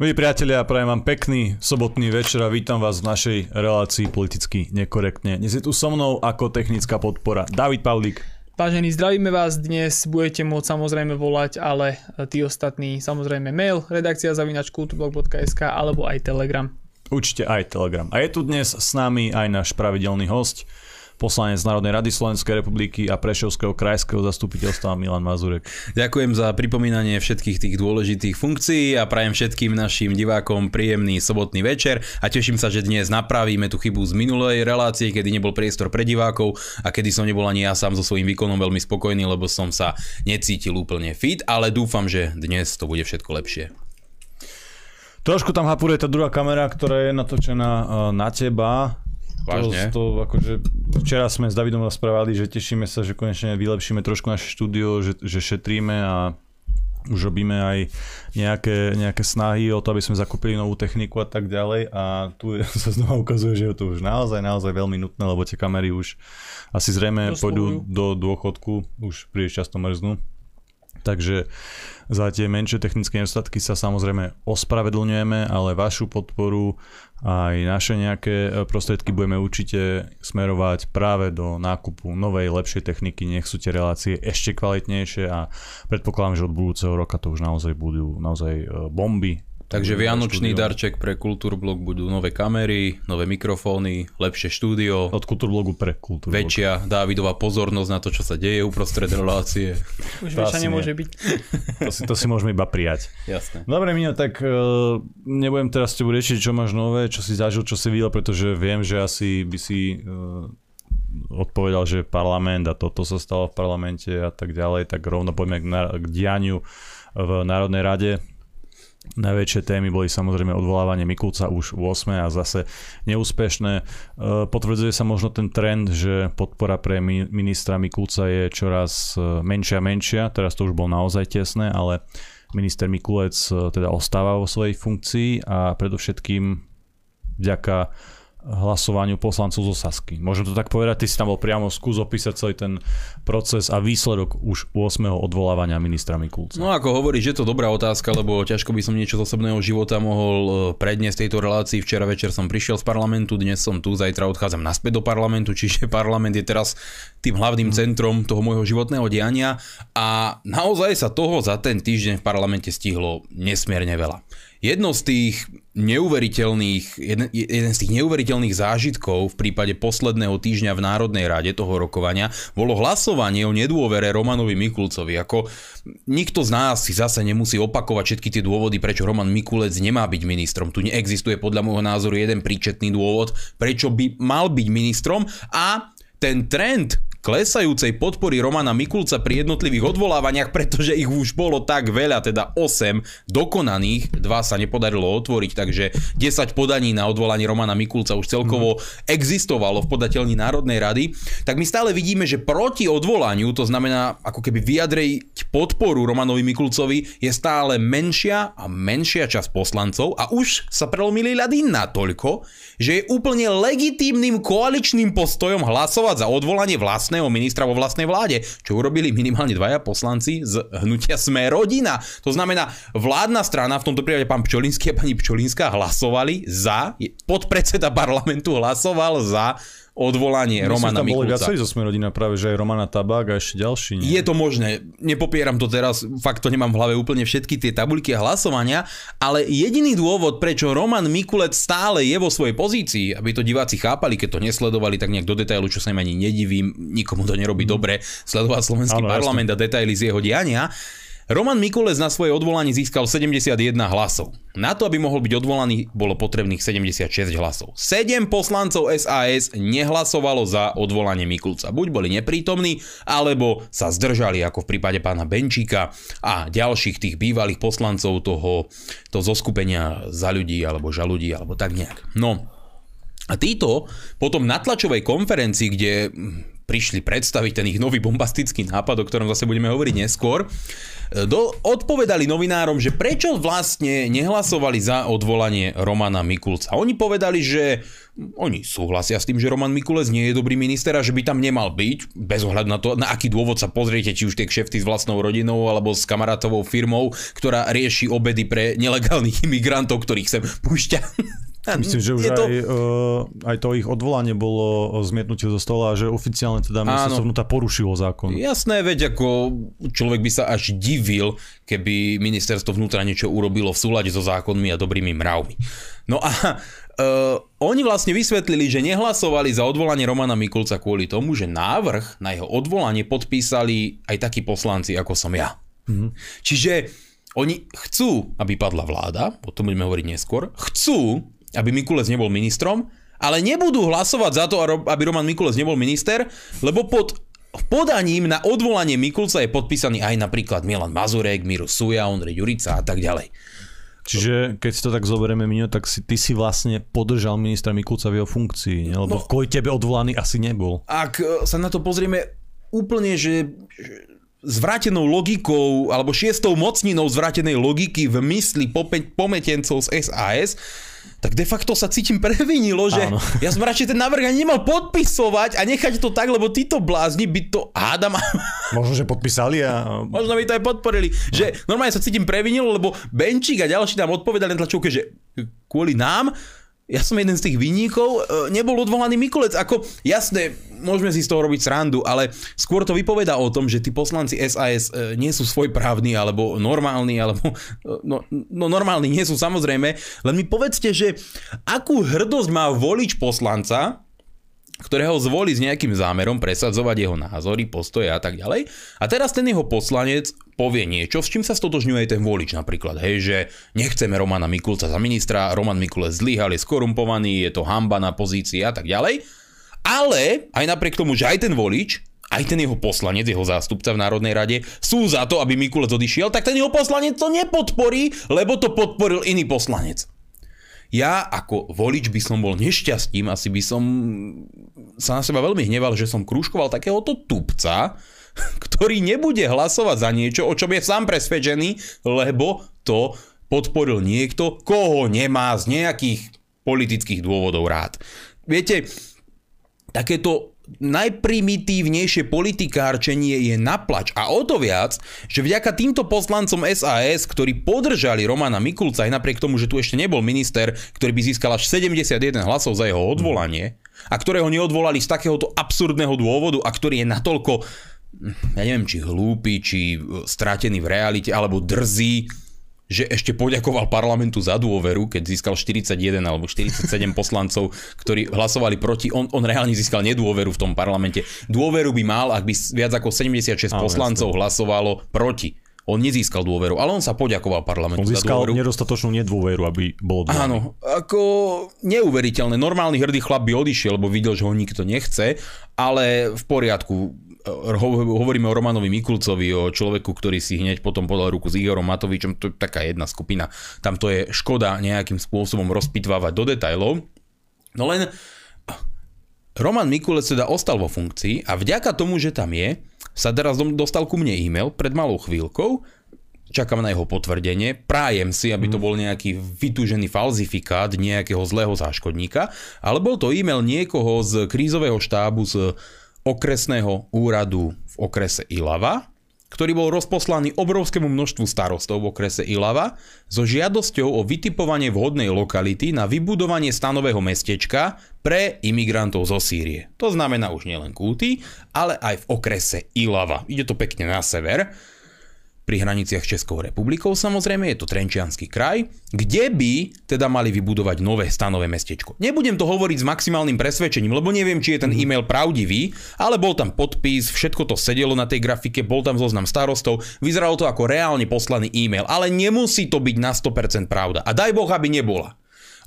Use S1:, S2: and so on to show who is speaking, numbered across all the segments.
S1: Milí priatelia, prajem vám pekný sobotný večer a vítam vás v našej relácii politicky nekorektne. Dnes je tu so mnou ako technická podpora David Pavlík.
S2: Vážení, zdravíme vás. Dnes budete môcť samozrejme volať, ale tí ostatní samozrejme mail redakcia zavinač kulturblog.sk alebo aj Telegram.
S1: Určite aj Telegram. A je tu dnes s nami aj náš pravidelný host, poslanec Národnej rady Slovenskej republiky a Prešovského krajského zastupiteľstva Milan Mazurek.
S3: Ďakujem za pripomínanie všetkých tých dôležitých funkcií a prajem všetkým našim divákom príjemný sobotný večer a teším sa, že dnes napravíme tú chybu z minulej relácie, kedy nebol priestor pre divákov a kedy som nebol ani ja sám so svojím výkonom veľmi spokojný, lebo som sa necítil úplne fit, ale dúfam, že dnes to bude všetko lepšie.
S1: Trošku tam hapuruje tá druhá kamera, ktorá je natočená eh, na teba.
S3: Vážne?
S1: To, to akože, včera sme s Davidom rozprávali, že tešíme sa, že konečne vylepšíme trošku naše štúdio, že, že šetríme a už robíme aj nejaké, nejaké snahy o to, aby sme zakúpili novú techniku a tak ďalej a tu sa znova ukazuje, že je to už naozaj, naozaj veľmi nutné, lebo tie kamery už asi zrejme pôjdu do dôchodku, už príliš často mrznú. Takže za tie menšie technické nedostatky sa samozrejme ospravedlňujeme, ale vašu podporu aj naše nejaké e, prostriedky budeme určite smerovať práve do nákupu novej, lepšej techniky, nech sú tie relácie ešte kvalitnejšie a predpokladám, že od budúceho roka to už naozaj budú naozaj e, bomby,
S3: Takže vianočný štúdio. darček pre Kultúrblog budú nové kamery, nové mikrofóny, lepšie štúdio.
S1: Od Kultúrblogu pre Kultúrblog.
S3: Väčšia Dávidová pozornosť na to, čo sa deje uprostred relácie.
S2: Už väčšia nemôže byť.
S1: To si, to si môžeme iba prijať.
S3: Jasné.
S1: Dobre, Mino, tak uh, nebudem teraz s tebou riešiť, čo máš nové, čo si zažil, čo si videl, pretože viem, že asi by si uh, odpovedal, že parlament a toto sa stalo v parlamente a tak ďalej, tak rovno poďme k, na, k dianiu v Národnej rade Najväčšie témy boli samozrejme odvolávanie Mikulca už 8 a zase neúspešné. E, potvrdzuje sa možno ten trend, že podpora pre ministra Mikulca je čoraz e, menšia a menšia. Teraz to už bolo naozaj tesné, ale minister Mikulec e, teda ostáva vo svojej funkcii a predovšetkým vďaka hlasovaniu poslancov zo Sasky. Môžem to tak povedať, ty si tam bol priamo skús opísať celý ten proces a výsledok už 8. odvolávania ministra Mikulca.
S3: No ako hovoríš, je to dobrá otázka, lebo ťažko by som niečo z osobného života mohol e, predniesť tejto relácii. Včera večer som prišiel z parlamentu, dnes som tu, zajtra odchádzam naspäť do parlamentu, čiže parlament je teraz tým hlavným mm. centrom toho môjho životného diania a naozaj sa toho za ten týždeň v parlamente stihlo nesmierne veľa. Jedno z tých neuveriteľných, jeden, jeden z tých neuveriteľných zážitkov v prípade posledného týždňa v Národnej rade toho rokovania bolo hlasovanie o nedôvere Romanovi Mikulcovi. Ako nikto z nás si zase nemusí opakovať všetky tie dôvody, prečo Roman Mikulec nemá byť ministrom. Tu neexistuje podľa môjho názoru jeden príčetný dôvod, prečo by mal byť ministrom a ten trend klesajúcej podpory Romana Mikulca pri jednotlivých odvolávaniach, pretože ich už bolo tak veľa, teda 8 dokonaných, dva sa nepodarilo otvoriť, takže 10 podaní na odvolanie Romana Mikulca už celkovo mm. existovalo v podateľni Národnej rady, tak my stále vidíme, že proti odvolaniu, to znamená ako keby vyjadriť podporu Romanovi Mikulcovi, je stále menšia a menšia časť poslancov a už sa prelomili ľady natoľko, že je úplne legitímnym koaličným postojom hlasovať za odvolanie vlastného vlastného ministra vo vlastnej vláde, čo urobili minimálne dvaja poslanci z hnutia Sme rodina. To znamená, vládna strana, v tomto prípade pán Pčolinský a pani Pčolinská hlasovali za, podpredseda parlamentu hlasoval za odvolanie Myslím, Romana tam boli
S1: viacerí zo Sme rodina, práve že aj Romana Tabák a ešte ďalší.
S3: Nie? Je to možné, nepopieram to teraz, fakt to nemám v hlave úplne všetky tie tabuľky a hlasovania, ale jediný dôvod, prečo Roman Mikulec stále je vo svojej pozícii, aby to diváci chápali, keď to nesledovali tak nejak do detailu, čo sa im ani nedivím, nikomu to nerobí mm. dobre, sledovať slovenský ano, parlament jasne. a detaily z jeho diania, Roman Mikulec na svoje odvolanie získal 71 hlasov. Na to, aby mohol byť odvolaný, bolo potrebných 76 hlasov. 7 poslancov SAS nehlasovalo za odvolanie Mikulca. Buď boli neprítomní, alebo sa zdržali, ako v prípade pána Benčíka a ďalších tých bývalých poslancov toho, toho zoskupenia za ľudí, alebo ža ľudí, alebo tak nejak. No, a títo potom na tlačovej konferencii, kde prišli predstaviť ten ich nový bombastický nápad, o ktorom zase budeme hovoriť neskôr, do, odpovedali novinárom, že prečo vlastne nehlasovali za odvolanie Romana Mikulca. Oni povedali, že oni súhlasia s tým, že Roman Mikulec nie je dobrý minister a že by tam nemal byť, bez ohľadu na to, na aký dôvod sa pozriete, či už tie kšefty s vlastnou rodinou alebo s kamarátovou firmou, ktorá rieši obedy pre nelegálnych imigrantov, ktorých sem púšťa
S1: Myslím, že už to... aj, uh, aj to ich odvolanie bolo zmietnutie zo stola, že oficiálne teda ministerstvo vnútra porušilo zákon.
S3: Jasné, veď ako človek by sa až divil, keby ministerstvo vnútra niečo urobilo v súlade so zákonmi a dobrými mravmi. No a uh, oni vlastne vysvetlili, že nehlasovali za odvolanie Romana Mikulca kvôli tomu, že návrh na jeho odvolanie podpísali aj takí poslanci, ako som ja. Mm-hmm. Čiže oni chcú, aby padla vláda, o tom budeme hovoriť neskôr, chcú, aby Mikulec nebol ministrom, ale nebudú hlasovať za to, aby Roman Mikulec nebol minister, lebo pod podaním na odvolanie Mikulca je podpísaný aj napríklad Milan Mazurek, Miro Suja, Ondrej Jurica a tak ďalej.
S1: Čiže keď si to tak zoberieme, Minio, tak si, ty si vlastne podržal ministra Mikulca v jeho funkcii, ne? lebo no, kvôli tebe odvolaný asi nebol.
S3: Ak e, sa na to pozrieme úplne, že zvrátenou logikou alebo šiestou mocninou zvrátenej logiky v mysli pometencov z SAS, tak de facto sa cítim previnilo, že Áno. ja som radšej ten návrh ani nemal podpisovať a nechať to tak, lebo títo blázni by to hádam.
S1: Možno, že podpísali a...
S3: Možno by to aj podporili. No. Že normálne sa cítim previnilo, lebo Benčík a ďalší nám odpovedali na tlačovke, že kvôli nám ja som jeden z tých vinníkov, e, nebol odvolaný Mikulec. Ako, jasné, môžeme si z toho robiť srandu, ale skôr to vypoveda o tom, že tí poslanci SAS e, nie sú svojprávni, alebo normálni, alebo e, no, no normálni nie sú samozrejme, len mi povedzte, že akú hrdosť má volič poslanca, ktorého zvolí s nejakým zámerom presadzovať jeho názory, postoje a tak ďalej. A teraz ten jeho poslanec povie niečo, s čím sa stotožňuje ten volič napríklad, hej, že nechceme Romana Mikulca za ministra, Roman Mikulec zlyhal, je skorumpovaný, je to hamba na pozícii a tak ďalej. Ale aj napriek tomu, že aj ten volič aj ten jeho poslanec, jeho zástupca v Národnej rade sú za to, aby Mikulec odišiel, tak ten jeho poslanec to nepodporí, lebo to podporil iný poslanec ja ako volič by som bol nešťastím, asi by som sa na seba veľmi hneval, že som krúžkoval takéhoto tupca, ktorý nebude hlasovať za niečo, o čom je sám presvedčený, lebo to podporil niekto, koho nemá z nejakých politických dôvodov rád. Viete, takéto najprimitívnejšie politikárčenie je naplač. A o to viac, že vďaka týmto poslancom SAS, ktorí podržali Romana Mikulca aj napriek tomu, že tu ešte nebol minister, ktorý by získal až 71 hlasov za jeho odvolanie a ktorého neodvolali z takéhoto absurdného dôvodu a ktorý je natoľko ja neviem, či hlúpy, či stratený v realite, alebo drzý, že ešte poďakoval parlamentu za dôveru, keď získal 41 alebo 47 poslancov, ktorí hlasovali proti. On, on reálne získal nedôveru v tom parlamente. Dôveru by mal, ak by viac ako 76 Áno, poslancov jasne. hlasovalo proti. On nezískal dôveru, ale on sa poďakoval parlamentu
S1: on získal
S3: za dôveru.
S1: nedostatočnú nedôveru, aby bol
S3: dôveru. Áno, ako neuveriteľné. Normálny hrdý chlap by odišiel, lebo videl, že ho nikto nechce, ale v poriadku hovoríme o Romanovi Mikulcovi, o človeku, ktorý si hneď potom podal ruku s Igorom Matovičom, to je taká jedna skupina. Tam to je škoda nejakým spôsobom rozpitvávať do detajlov. No len Roman Mikulec teda ostal vo funkcii a vďaka tomu, že tam je, sa teraz dostal ku mne e-mail pred malou chvíľkou, čakám na jeho potvrdenie, prájem si, aby to mhm. bol nejaký vytúžený falzifikát nejakého zlého záškodníka, ale bol to e-mail niekoho z krízového štábu z okresného úradu v okrese Ilava, ktorý bol rozposlaný obrovskému množstvu starostov v okrese Ilava so žiadosťou o vytipovanie vhodnej lokality na vybudovanie stanového mestečka pre imigrantov zo Sýrie. To znamená už nielen Kúty, ale aj v okrese Ilava. Ide to pekne na sever pri hraniciach s Českou republikou samozrejme, je to Trenčianský kraj, kde by teda mali vybudovať nové stanové mestečko. Nebudem to hovoriť s maximálnym presvedčením, lebo neviem, či je ten mhm. e-mail pravdivý, ale bol tam podpis, všetko to sedelo na tej grafike, bol tam zoznam starostov, vyzeralo to ako reálne poslaný e-mail, ale nemusí to byť na 100% pravda. A daj Boh, aby nebola.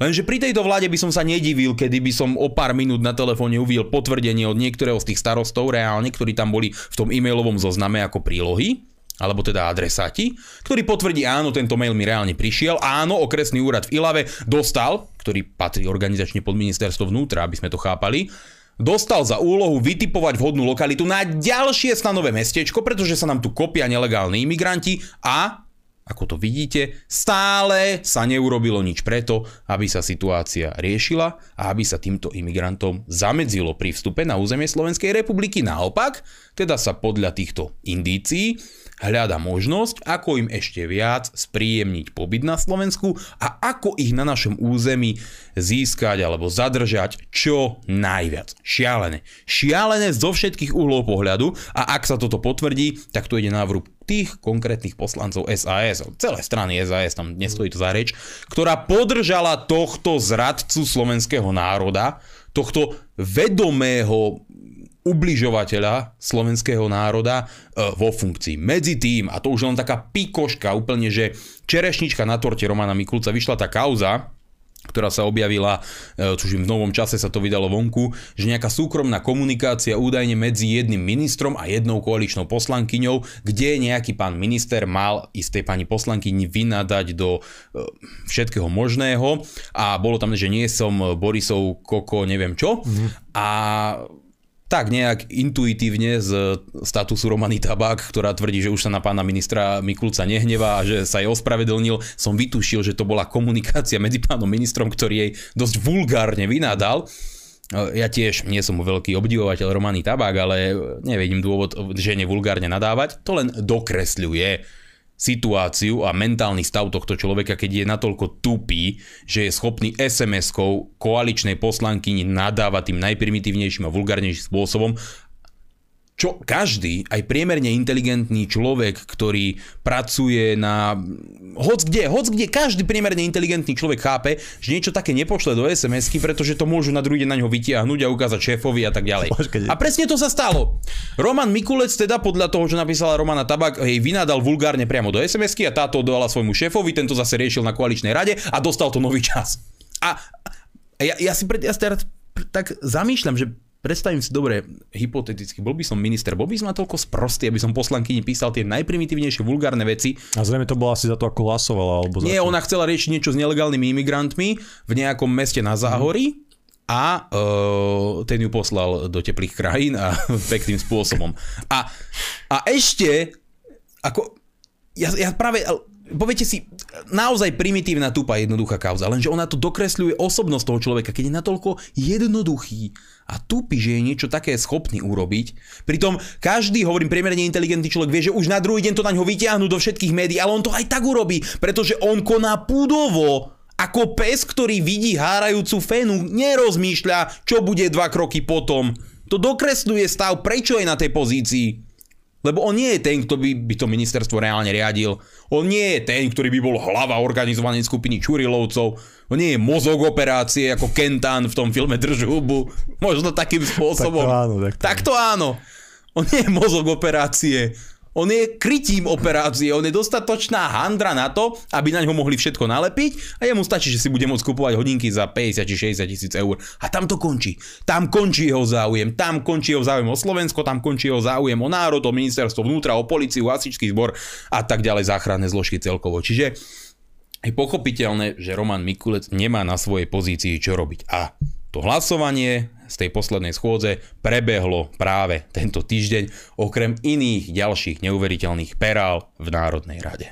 S3: Lenže pri tejto vláde by som sa nedivil, kedy by som o pár minút na telefóne uviel potvrdenie od niektorého z tých starostov reálne, ktorí tam boli v tom e-mailovom zozname ako prílohy alebo teda adresáti, ktorý potvrdí, áno, tento mail mi reálne prišiel, áno, okresný úrad v Ilave dostal, ktorý patrí organizačne pod ministerstvo vnútra, aby sme to chápali, dostal za úlohu vytipovať vhodnú lokalitu na ďalšie stanové mestečko, pretože sa nám tu kopia nelegálni imigranti a ako to vidíte, stále sa neurobilo nič preto, aby sa situácia riešila a aby sa týmto imigrantom zamedzilo pri vstupe na územie Slovenskej republiky. Naopak, teda sa podľa týchto indícií hľada možnosť, ako im ešte viac spríjemniť pobyt na Slovensku a ako ich na našom území získať alebo zadržať čo najviac. Šialené. Šialené zo všetkých uhlov pohľadu a ak sa toto potvrdí, tak to ide na vrúb tých konkrétnych poslancov SAS, celé strany SAS, tam nestojí to za reč, ktorá podržala tohto zradcu slovenského národa, tohto vedomého ubližovateľa slovenského národa e, vo funkcii. Medzi tým, a to už len taká pikoška úplne, že čerešnička na torte Romana Mikulca vyšla tá kauza, ktorá sa objavila, e, tuším v novom čase sa to vydalo vonku, že nejaká súkromná komunikácia údajne medzi jedným ministrom a jednou koaličnou poslankyňou, kde nejaký pán minister mal istej pani poslankyni vynadať do e, všetkého možného a bolo tam, že nie som Borisov koko neviem čo mm. a tak nejak intuitívne z statusu Romany Tabák, ktorá tvrdí, že už sa na pána ministra Mikulca nehnevá a že sa jej ospravedlnil, som vytušil, že to bola komunikácia medzi pánom ministrom, ktorý jej dosť vulgárne vynádal. Ja tiež nie som veľký obdivovateľ Romany Tabák, ale nevidím dôvod, že nevulgárne nadávať. To len dokresľuje situáciu a mentálny stav tohto človeka, keď je natoľko tupý, že je schopný SMS-kou koaličnej poslankyni nadávať tým najprimitívnejším a vulgárnejším spôsobom čo každý, aj priemerne inteligentný človek, ktorý pracuje na... Hoc kde, hoc kde, každý priemerne inteligentný človek chápe, že niečo také nepošle do SMS-ky, pretože to môžu na druhý deň na ňo vytiahnuť a ukázať šéfovi a tak ďalej. A presne to sa stalo. Roman Mikulec teda podľa toho, čo napísala Romana Tabak, jej vynadal vulgárne priamo do SMS-ky a táto dala svojmu šéfovi, tento zase riešil na koaličnej rade a dostal to nový čas. A ja, ja si pred, ja teraz tak zamýšľam, že Predstavím si dobre, hypoteticky, bol by som minister, bol by som natoľko sprostý, aby som poslankyni písal tie najprimitívnejšie vulgárne veci.
S1: A zrejme to bolo asi za to, ako hlasovala. Alebo
S3: Nie, ona chcela riešiť niečo s nelegálnymi imigrantmi v nejakom meste na Záhorí. A uh, ten ju poslal do teplých krajín a pekným spôsobom. A, a ešte, ako, ja, ja práve, poviete si, naozaj primitívna, tupá, jednoduchá kauza, lenže ona to dokresľuje osobnosť toho človeka, keď je natoľko jednoduchý a tupý, že je niečo také schopný urobiť. Pritom každý, hovorím, priemerne inteligentný človek vie, že už na druhý deň to na ňo vyťahnú do všetkých médií, ale on to aj tak urobí, pretože on koná púdovo. Ako pes, ktorý vidí hárajúcu fénu, nerozmýšľa, čo bude dva kroky potom. To dokresľuje stav, prečo je na tej pozícii. Lebo on nie je ten, kto by, by to ministerstvo reálne riadil. On nie je ten, ktorý by bol hlava organizovanej skupiny Čurilovcov. On nie je mozog operácie ako Kentan v tom filme Drž hubu. Možno takým spôsobom. tak to
S1: áno. Tak to,
S3: tak to áno. On nie je mozog operácie. On je krytím operácie, on je dostatočná handra na to, aby na ňo mohli všetko nalepiť a jemu stačí, že si bude môcť kupovať hodinky za 50 či 60 tisíc eur. A tam to končí. Tam končí jeho záujem, tam končí jeho záujem o Slovensko, tam končí jeho záujem o národ, o ministerstvo vnútra, o policiu, o asičský zbor a tak ďalej záchranné zložky celkovo. Čiže je pochopiteľné, že Roman Mikulec nemá na svojej pozícii čo robiť. A to hlasovanie z tej poslednej schôdze prebehlo práve tento týždeň, okrem iných ďalších neuveriteľných perál v Národnej rade.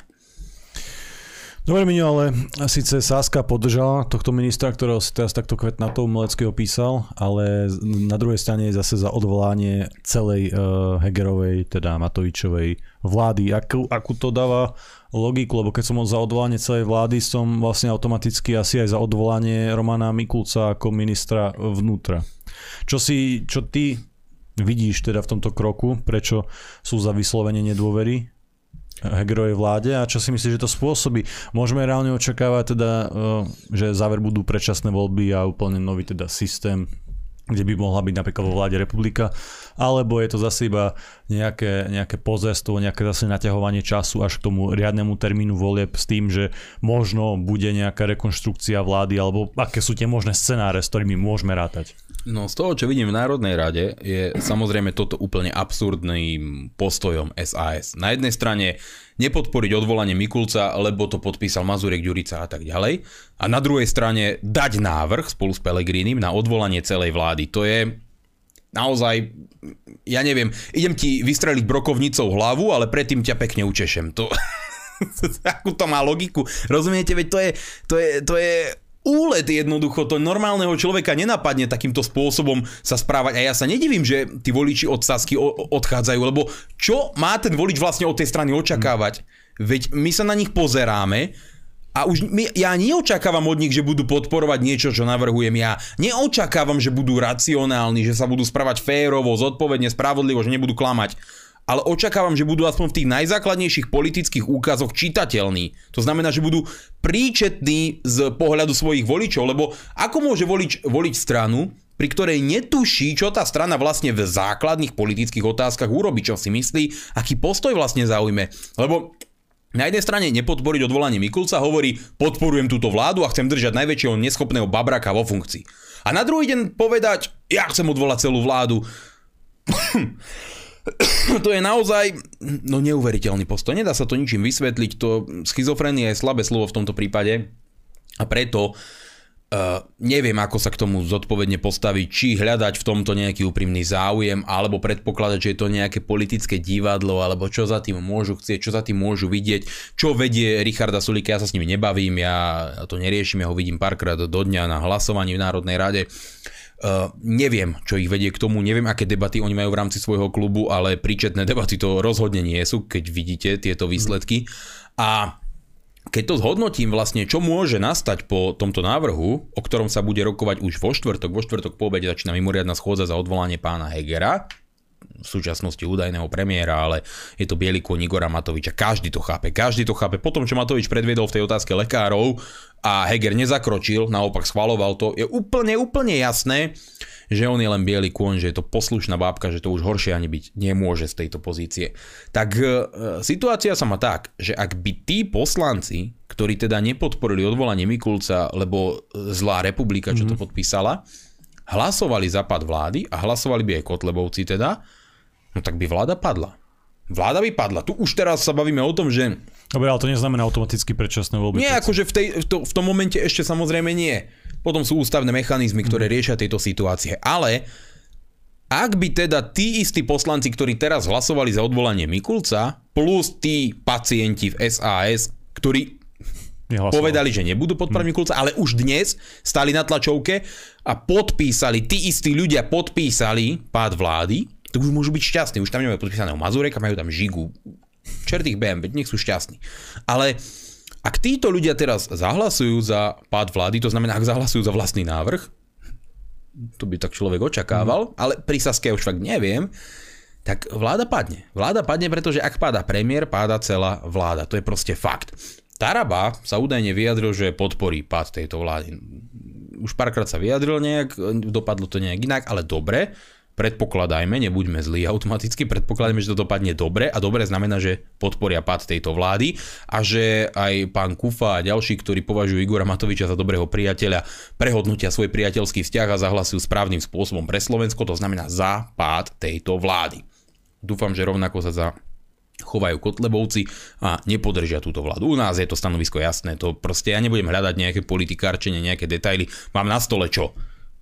S1: Dobre, Miňo, ale síce Sáska podržala tohto ministra, ktorého si teraz takto kvetnatou Meleckého písal, ale na druhej strane je zase za odvolanie celej uh, Hegerovej, teda Matovičovej vlády. Akú, akú to dáva logiku, lebo keď som za odvolanie celej vlády, som vlastne automaticky asi aj za odvolanie Romana Mikulca ako ministra vnútra. Čo si, čo ty vidíš teda v tomto kroku, prečo sú za vyslovenie nedôvery Hegerovej vláde a čo si myslíš, že to spôsobí? Môžeme reálne očakávať teda, eh, že záver budú predčasné voľby a úplne nový teda systém kde by mohla byť napríklad vo vláde republika, alebo je to zase iba nejaké, nejaké pozerstvo, nejaké zase naťahovanie času až k tomu riadnemu termínu volieb s tým, že možno bude nejaká rekonštrukcia vlády, alebo aké sú tie možné scenáre, s ktorými môžeme rátať?
S3: No z toho, čo vidím v Národnej rade, je samozrejme toto úplne absurdným postojom SAS. Na jednej strane nepodporiť odvolanie Mikulca, lebo to podpísal Mazurek, Ďurica a tak ďalej. A na druhej strane dať návrh spolu s Pelegrínim na odvolanie celej vlády. To je naozaj, ja neviem, idem ti vystreliť brokovnicou hlavu, ale predtým ťa pekne učešem. To, akú to má logiku. Rozumiete, veď to je, to je, to je úlet jednoducho, to normálneho človeka nenapadne takýmto spôsobom sa správať. A ja sa nedivím, že tí voliči od Sasky odchádzajú, lebo čo má ten volič vlastne od tej strany očakávať? Veď my sa na nich pozeráme a už my, ja neočakávam od nich, že budú podporovať niečo, čo navrhujem ja. Neočakávam, že budú racionálni, že sa budú správať férovo, zodpovedne, spravodlivo, že nebudú klamať ale očakávam, že budú aspoň v tých najzákladnejších politických úkazoch čitateľní. To znamená, že budú príčetní z pohľadu svojich voličov, lebo ako môže volič voliť stranu, pri ktorej netuší, čo tá strana vlastne v základných politických otázkach urobí, čo si myslí, aký postoj vlastne zaujme. Lebo na jednej strane nepodporiť odvolanie Mikulca hovorí, podporujem túto vládu a chcem držať najväčšieho neschopného babraka vo funkcii. A na druhý deň povedať, ja chcem odvolať celú vládu. to je naozaj no, neuveriteľný postoj. Nedá sa to ničím vysvetliť. To schizofrenia je slabé slovo v tomto prípade. A preto Uh, neviem, ako sa k tomu zodpovedne postaviť, či hľadať v tomto nejaký úprimný záujem, alebo predpokladať, že je to nejaké politické divadlo, alebo čo za tým môžu chcieť, čo za tým môžu vidieť, čo vedie Richarda Sulika, ja sa s nimi nebavím, ja to neriešim, ja ho vidím párkrát do dňa na hlasovaní v Národnej rade. Uh, neviem, čo ich vedie k tomu, neviem, aké debaty oni majú v rámci svojho klubu, ale príčetné debaty to rozhodne nie sú, keď vidíte tieto výsledky. A keď to zhodnotím vlastne, čo môže nastať po tomto návrhu, o ktorom sa bude rokovať už vo štvrtok, vo štvrtok po obede začína mimoriadná schôdza za odvolanie pána Hegera, v súčasnosti údajného premiéra, ale je to biely kôň Igora Matoviča. Každý to chápe, každý to chápe. Potom, čo Matovič predviedol v tej otázke lekárov a Heger nezakročil, naopak schvaloval to, je úplne, úplne jasné, že on je len biely kôň, že je to poslušná bábka, že to už horšie ani byť nemôže z tejto pozície. Tak e, situácia sa má tak, že ak by tí poslanci, ktorí teda nepodporili odvolanie Mikulca, lebo zlá republika, čo to mm-hmm. Hlasovali za pad vlády a hlasovali by aj Kotlebovci teda, no tak by vláda padla. Vláda by padla. Tu už teraz sa bavíme o tom, že...
S1: Dobre, ale to neznamená automaticky predčasné voľby.
S3: Nie, akože v, tej, v, to, v tom momente ešte samozrejme nie. Potom sú ústavné mechanizmy, ktoré mhm. riešia tieto situácie. Ale ak by teda tí istí poslanci, ktorí teraz hlasovali za odvolanie Mikulca, plus tí pacienti v SAS, ktorí povedali, že nebudú podporovať hmm. Mikulca, ale už dnes stali na tlačovke a podpísali, tí istí ľudia podpísali pád vlády, tak už môžu byť šťastní. Už tam nemajú podpísaného Mazureka, majú tam Žigu. Čert ich BM, nech sú šťastní. Ale ak títo ľudia teraz zahlasujú za pád vlády, to znamená, ak zahlasujú za vlastný návrh, to by tak človek očakával, mm. ale pri Saske už fakt neviem, tak vláda padne. Vláda padne, pretože ak páda premiér, páda celá vláda. To je proste fakt. Taraba sa údajne vyjadril, že podporí pád tejto vlády. Už párkrát sa vyjadril nejak, dopadlo to nejak inak, ale dobre predpokladajme, nebuďme zlí automaticky, predpokladajme, že to dopadne dobre a dobre znamená, že podporia pad tejto vlády a že aj pán Kufa a ďalší, ktorí považujú Igora Matoviča za dobrého priateľa, prehodnutia svoj priateľský vzťah a zahlasujú správnym spôsobom pre Slovensko, to znamená za pád tejto vlády. Dúfam, že rovnako sa za chovajú Kotlebovci a nepodržia túto vládu. U nás je to stanovisko jasné, to proste ja nebudem hľadať nejaké politikárčenie, nejaké detaily, mám na stole čo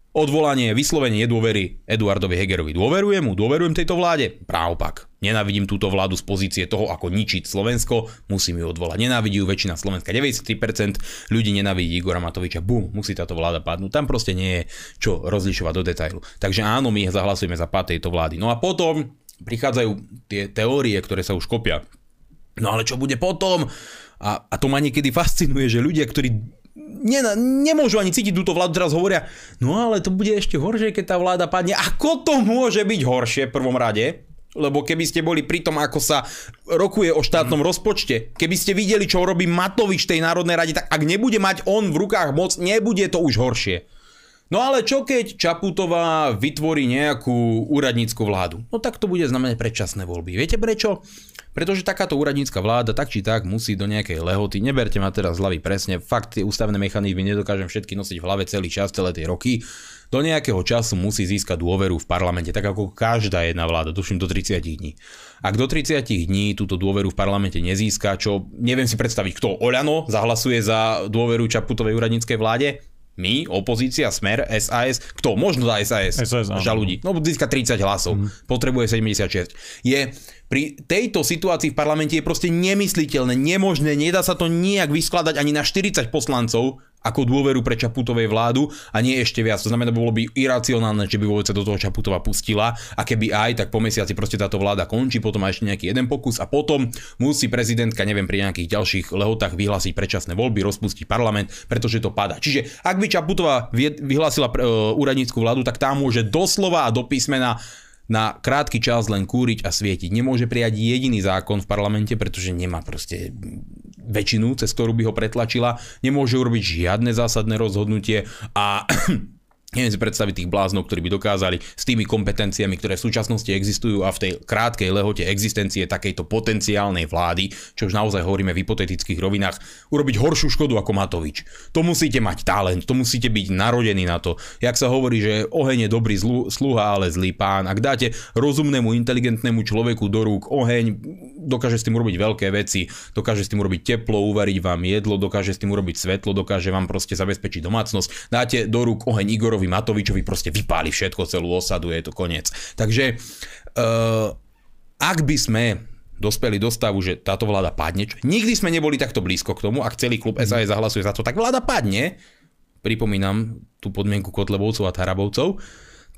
S3: odvolanie, vyslovenie nedôvery Eduardovi Hegerovi. Dôverujem mu, dôverujem tejto vláde? Práopak. Nenávidím túto vládu z pozície toho, ako ničiť Slovensko, musím ju odvolať. Nenávidí ju väčšina Slovenska, 93% ľudí nenávidí Igora Matoviča, bum, musí táto vláda padnúť. Tam proste nie je čo rozlišovať do detailu. Takže áno, my zahlasujeme za pád tejto vlády. No a potom prichádzajú tie teórie, ktoré sa už kopia. No ale čo bude potom? A, a to ma niekedy fascinuje, že ľudia, ktorí ne, nemôžu ani cítiť túto vládu, teraz hovoria, no ale to bude ešte horšie, keď tá vláda padne. Ako to môže byť horšie v prvom rade? Lebo keby ste boli pri tom, ako sa rokuje o štátnom mm. rozpočte, keby ste videli, čo robí Matovič tej Národnej rade, tak ak nebude mať on v rukách moc, nebude to už horšie. No ale čo keď Čaputová vytvorí nejakú úradnícku vládu? No tak to bude znamenať predčasné voľby. Viete prečo? Pretože takáto úradnícka vláda tak či tak musí do nejakej lehoty, neberte ma teraz z hlavy presne, fakt tie ústavné mechanizmy nedokážem všetky nosiť v hlave celý čas, celé tie roky, do nejakého času musí získať dôveru v parlamente, tak ako každá jedna vláda, tuším do 30 dní. Ak do 30 dní túto dôveru v parlamente nezíska, čo neviem si predstaviť, kto Oľano zahlasuje za dôveru Čaputovej úradníckej vláde, My, opozícia, Smer, SAS, kto? Možno za SAS,
S1: SAS,
S3: ža ľudí. No získa 30 hlasov, mm. potrebuje 76. Je pri tejto situácii v parlamente je proste nemysliteľné, nemožné, nedá sa to nijak vyskladať ani na 40 poslancov, ako dôveru pre Čaputovej vládu a nie ešte viac. To znamená, bolo by iracionálne, že by vôbec sa do toho Čaputova pustila a keby aj, tak po mesiaci proste táto vláda končí, potom má ešte nejaký jeden pokus a potom musí prezidentka, neviem, pri nejakých ďalších lehotách vyhlásiť predčasné voľby, rozpustiť parlament, pretože to padá. Čiže ak by Čaputová vyhlásila uh, úradnícku vládu, tak tá môže doslova a do písmena na krátky čas len kúriť a svietiť. Nemôže prijať jediný zákon v parlamente, pretože nemá proste väčšinu, cez ktorú by ho pretlačila. Nemôže urobiť žiadne zásadné rozhodnutie a Neviem si predstaviť tých bláznov, ktorí by dokázali s tými kompetenciami, ktoré v súčasnosti existujú a v tej krátkej lehote existencie takejto potenciálnej vlády, čo už naozaj hovoríme v hypotetických rovinách, urobiť horšiu škodu ako Matovič. To musíte mať talent, to musíte byť narodení na to. Jak sa hovorí, že oheň je dobrý zlu, sluha, ale zlý pán. Ak dáte rozumnému, inteligentnému človeku do rúk oheň, dokáže s tým urobiť veľké veci, dokáže s tým urobiť teplo, uvariť vám jedlo, dokáže s tým urobiť svetlo, dokáže vám proste zabezpečiť domácnosť. Dáte do rúk oheň Igorovi Igorovi Matovičovi proste vypáli všetko, celú osadu, je to koniec. Takže uh, ak by sme dospeli do stavu, že táto vláda padne, čo, nikdy sme neboli takto blízko k tomu, ak celý klub SAS zahlasuje za to, tak vláda padne, pripomínam tú podmienku Kotlebovcov a Tarabovcov,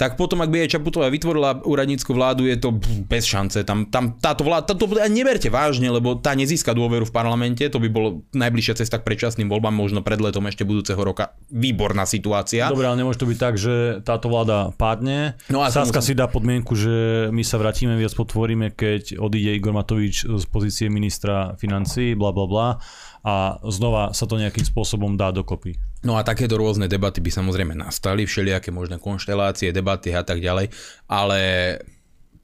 S3: tak potom, ak by aj Čaputová vytvorila úradnícku vládu, je to bez šance. Tam, tam táto vláda, to neberte vážne, lebo tá nezíska dôveru v parlamente, to by bolo najbližšia cesta k predčasným voľbám, možno pred letom ešte budúceho roka. Výborná situácia.
S1: Dobre, ale nemôže to byť tak, že táto vláda padne. No a Saska musím... si dá podmienku, že my sa vrátime, viac potvoríme, keď odíde Igor Matovič z pozície ministra financí, bla bla bla a znova sa to nejakým spôsobom dá dokopy.
S3: No a takéto rôzne debaty by samozrejme nastali, všelijaké možné konštelácie, debaty a tak ďalej, ale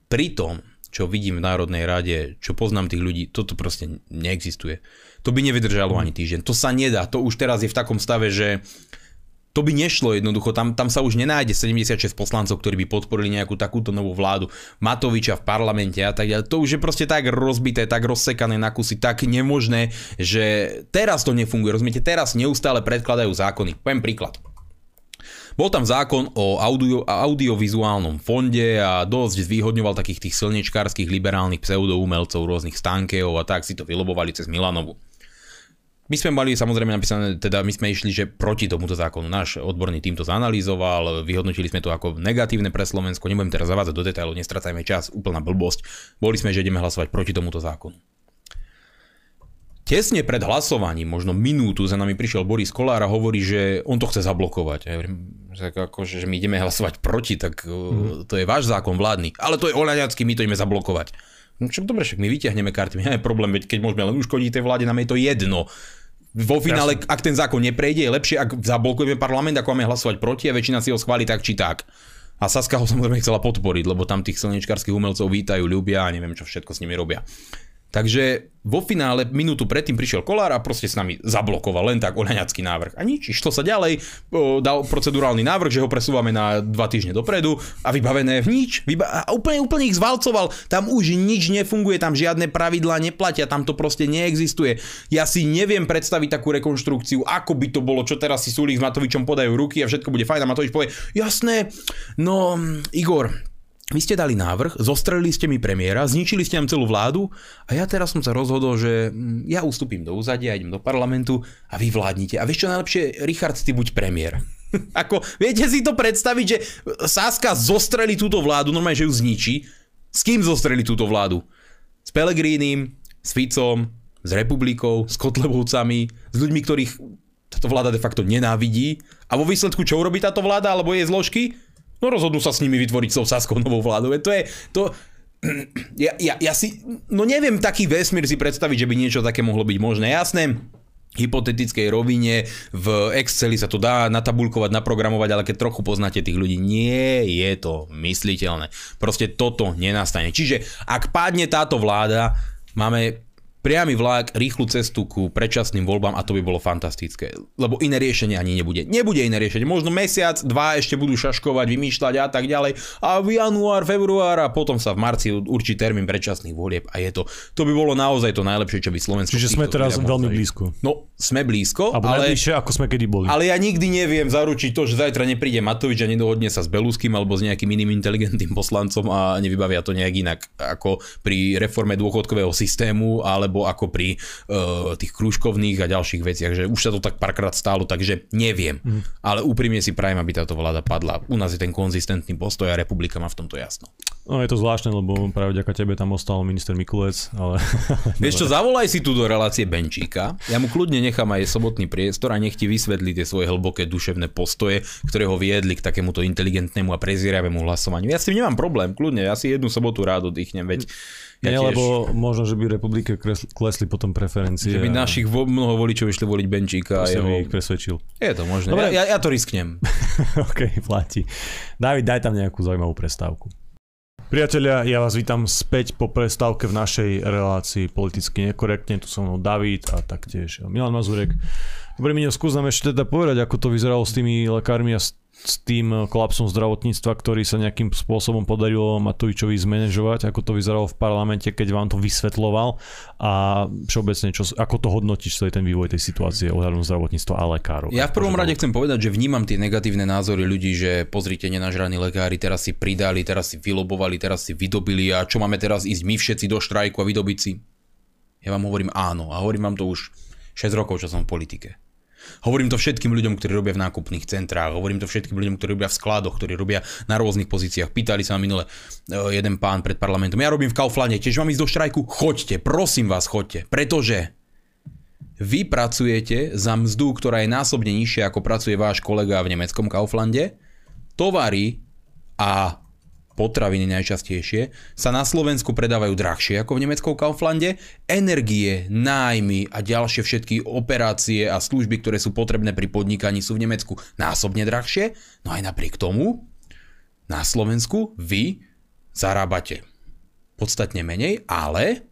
S3: pri tom, čo vidím v Národnej rade, čo poznám tých ľudí, toto proste neexistuje. To by nevydržalo ani týždeň. To sa nedá. To už teraz je v takom stave, že to by nešlo jednoducho, tam, tam sa už nenájde 76 poslancov, ktorí by podporili nejakú takúto novú vládu, Matoviča v parlamente a tak ďalej. To už je proste tak rozbité, tak rozsekané na kusy, tak nemožné, že teraz to nefunguje. Rozumiete, teraz neustále predkladajú zákony. Poviem príklad. Bol tam zákon o audio, audiovizuálnom fonde a dosť zvýhodňoval takých tých slnečkárskych liberálnych pseudoumelcov, rôznych stánkejov a tak si to vylobovali cez Milanovu. My sme mali samozrejme napísané, teda my sme išli, že proti tomuto zákonu. Náš odborný tým to zanalýzoval, vyhodnotili sme to ako negatívne pre Slovensko. Nebudem teraz zavádzať do detailov, nestracajme čas, úplná blbosť. Boli sme, že ideme hlasovať proti tomuto zákonu. Tesne pred hlasovaním, možno minútu, za nami prišiel Boris Kolár a hovorí, že on to chce zablokovať. Ja hovorím, že, ako, že my ideme hlasovať proti, tak mm. to je váš zákon vládny. Ale to je oľaňacký, my to ideme zablokovať. No čo dobre, však my vyťahneme karty, my máme problém, veď keď môžeme len uškodiť tej vláde, nám je to jedno vo finále, Jasne. ak ten zákon neprejde, je lepšie, ak zablokujeme parlament, ako máme hlasovať proti a väčšina si ho schváli tak či tak. A Saska ho samozrejme chcela podporiť, lebo tam tých slnečkárskych umelcov vítajú, ľubia a neviem, čo všetko s nimi robia. Takže vo finále minútu predtým prišiel Kolár a proste s nami zablokoval len tak oľaňacký návrh. A nič, išlo sa ďalej, dal procedurálny návrh, že ho presúvame na dva týždne dopredu a vybavené nič. Vyba- a úplne, úplne ich zvalcoval. Tam už nič nefunguje, tam žiadne pravidlá neplatia, tam to proste neexistuje. Ja si neviem predstaviť takú rekonštrukciu, ako by to bolo, čo teraz si Sulík s Matovičom podajú ruky a všetko bude fajn a Matovič povie, jasné, no Igor, vy ste dali návrh, zostrelili ste mi premiéra, zničili ste nám celú vládu a ja teraz som sa rozhodol, že mm, ja ustúpim do úzadia, idem do parlamentu a vy vládnite. A vieš čo najlepšie, Richard, ty buď premiér. Ako, viete si to predstaviť, že Saska zostreli túto vládu, normálne, že ju zničí. S kým zostreli túto vládu? S Pelegrínim, s Ficom, s Republikou, s Kotlebovcami, s ľuďmi, ktorých táto vláda de facto nenávidí. A vo výsledku čo urobí táto vláda alebo jej zložky? No rozhodnú sa s nimi vytvoriť tou Saskou novou vládou. To je, to, ja, ja, ja si, no neviem taký vesmír si predstaviť, že by niečo také mohlo byť možné. Jasné, hypotetickej rovine, v Exceli sa to dá natabulkovať, naprogramovať, ale keď trochu poznáte tých ľudí, nie je to mysliteľné. Proste toto nenastane. Čiže ak padne táto vláda, máme priamy vlák, rýchlu cestu ku predčasným voľbám a to by bolo fantastické. Lebo iné riešenie ani nebude. Nebude iné riešenie. Možno mesiac, dva ešte budú šaškovať, vymýšľať a tak ďalej. A v január, február a potom sa v marci určí termín predčasných volieb a je to. To by bolo naozaj to najlepšie, čo by Slovensko...
S1: Čiže sme teraz veľmi blízko.
S3: No, sme blízko,
S1: Alebo
S3: ale...
S1: najbližšie, ako sme kedy boli.
S3: Ale ja nikdy neviem zaručiť to, že zajtra nepríde Matovič a nedohodne sa s Beluským alebo s nejakým iným inteligentným poslancom a nevybavia to nejak inak ako pri reforme dôchodkového systému alebo ako pri uh, tých krúžkovných a ďalších veciach, že už sa to tak párkrát stálo, takže neviem. Mm. Ale úprimne si prajem, aby táto vláda padla. U nás je ten konzistentný postoj a republika má v tomto jasno.
S1: No je to zvláštne, lebo práve vďaka tebe tam ostal minister Mikulec, ale...
S3: Vieš čo, zavolaj si tu do relácie Benčíka, ja mu kľudne nechám aj sobotný priestor a nech ti vysvetlí tie svoje hlboké duševné postoje, ktoré ho viedli k takémuto inteligentnému a prezieravému hlasovaniu. Ja s tým nemám problém, kľudne, ja si jednu sobotu rád oddychnem, veď
S1: ja Nie, tiež... lebo možno, že by republike klesli potom preferencie.
S3: Že by a... našich vo, mnoho voličov išli voliť Benčíka.
S1: A jeho... ich presvedčil.
S3: Je to možné. Dobre. Ja, ja to risknem.
S1: OK, platí. David, daj tam nejakú zaujímavú prestávku. Priatelia, ja vás vítam späť po prestávke v našej relácii politicky nekorektne. Tu som mnou David a taktiež Milan Mazurek. Dobre, Miňo, skús nám ešte teda povedať, ako to vyzeralo s tými lekármi a s s tým kolapsom zdravotníctva, ktorý sa nejakým spôsobom podarilo Matovičovi zmanéžovať, ako to vyzeralo v parlamente, keď vám to vysvetloval a všeobecne, čo, ako to hodnotíš celý ten vývoj tej situácie ohľadom zdravotníctva a lekárov.
S3: Ja v prvom rade chcem povedať, že vnímam tie negatívne názory ľudí, že pozrite, nenažraní lekári teraz si pridali, teraz si vylobovali, teraz si vydobili a čo máme teraz ísť my všetci do štrajku a vydobiť si? Ja vám hovorím áno a hovorím vám to už 6 rokov, čo som v politike. Hovorím to všetkým ľuďom, ktorí robia v nákupných centrách, hovorím to všetkým ľuďom, ktorí robia v skladoch, ktorí robia na rôznych pozíciách. Pýtali sa ma minule e, jeden pán pred parlamentom. Ja robím v Kauflande, tiež mám ísť do štrajku? Choďte, prosím vás, choďte. Pretože vy pracujete za mzdu, ktorá je násobne nižšia, ako pracuje váš kolega v nemeckom Kauflande. Tovary a potraviny najčastejšie, sa na Slovensku predávajú drahšie ako v nemeckom Kauflande, energie, nájmy a ďalšie všetky operácie a služby, ktoré sú potrebné pri podnikaní sú v Nemecku násobne drahšie, no aj napriek tomu na Slovensku vy zarábate podstatne menej, ale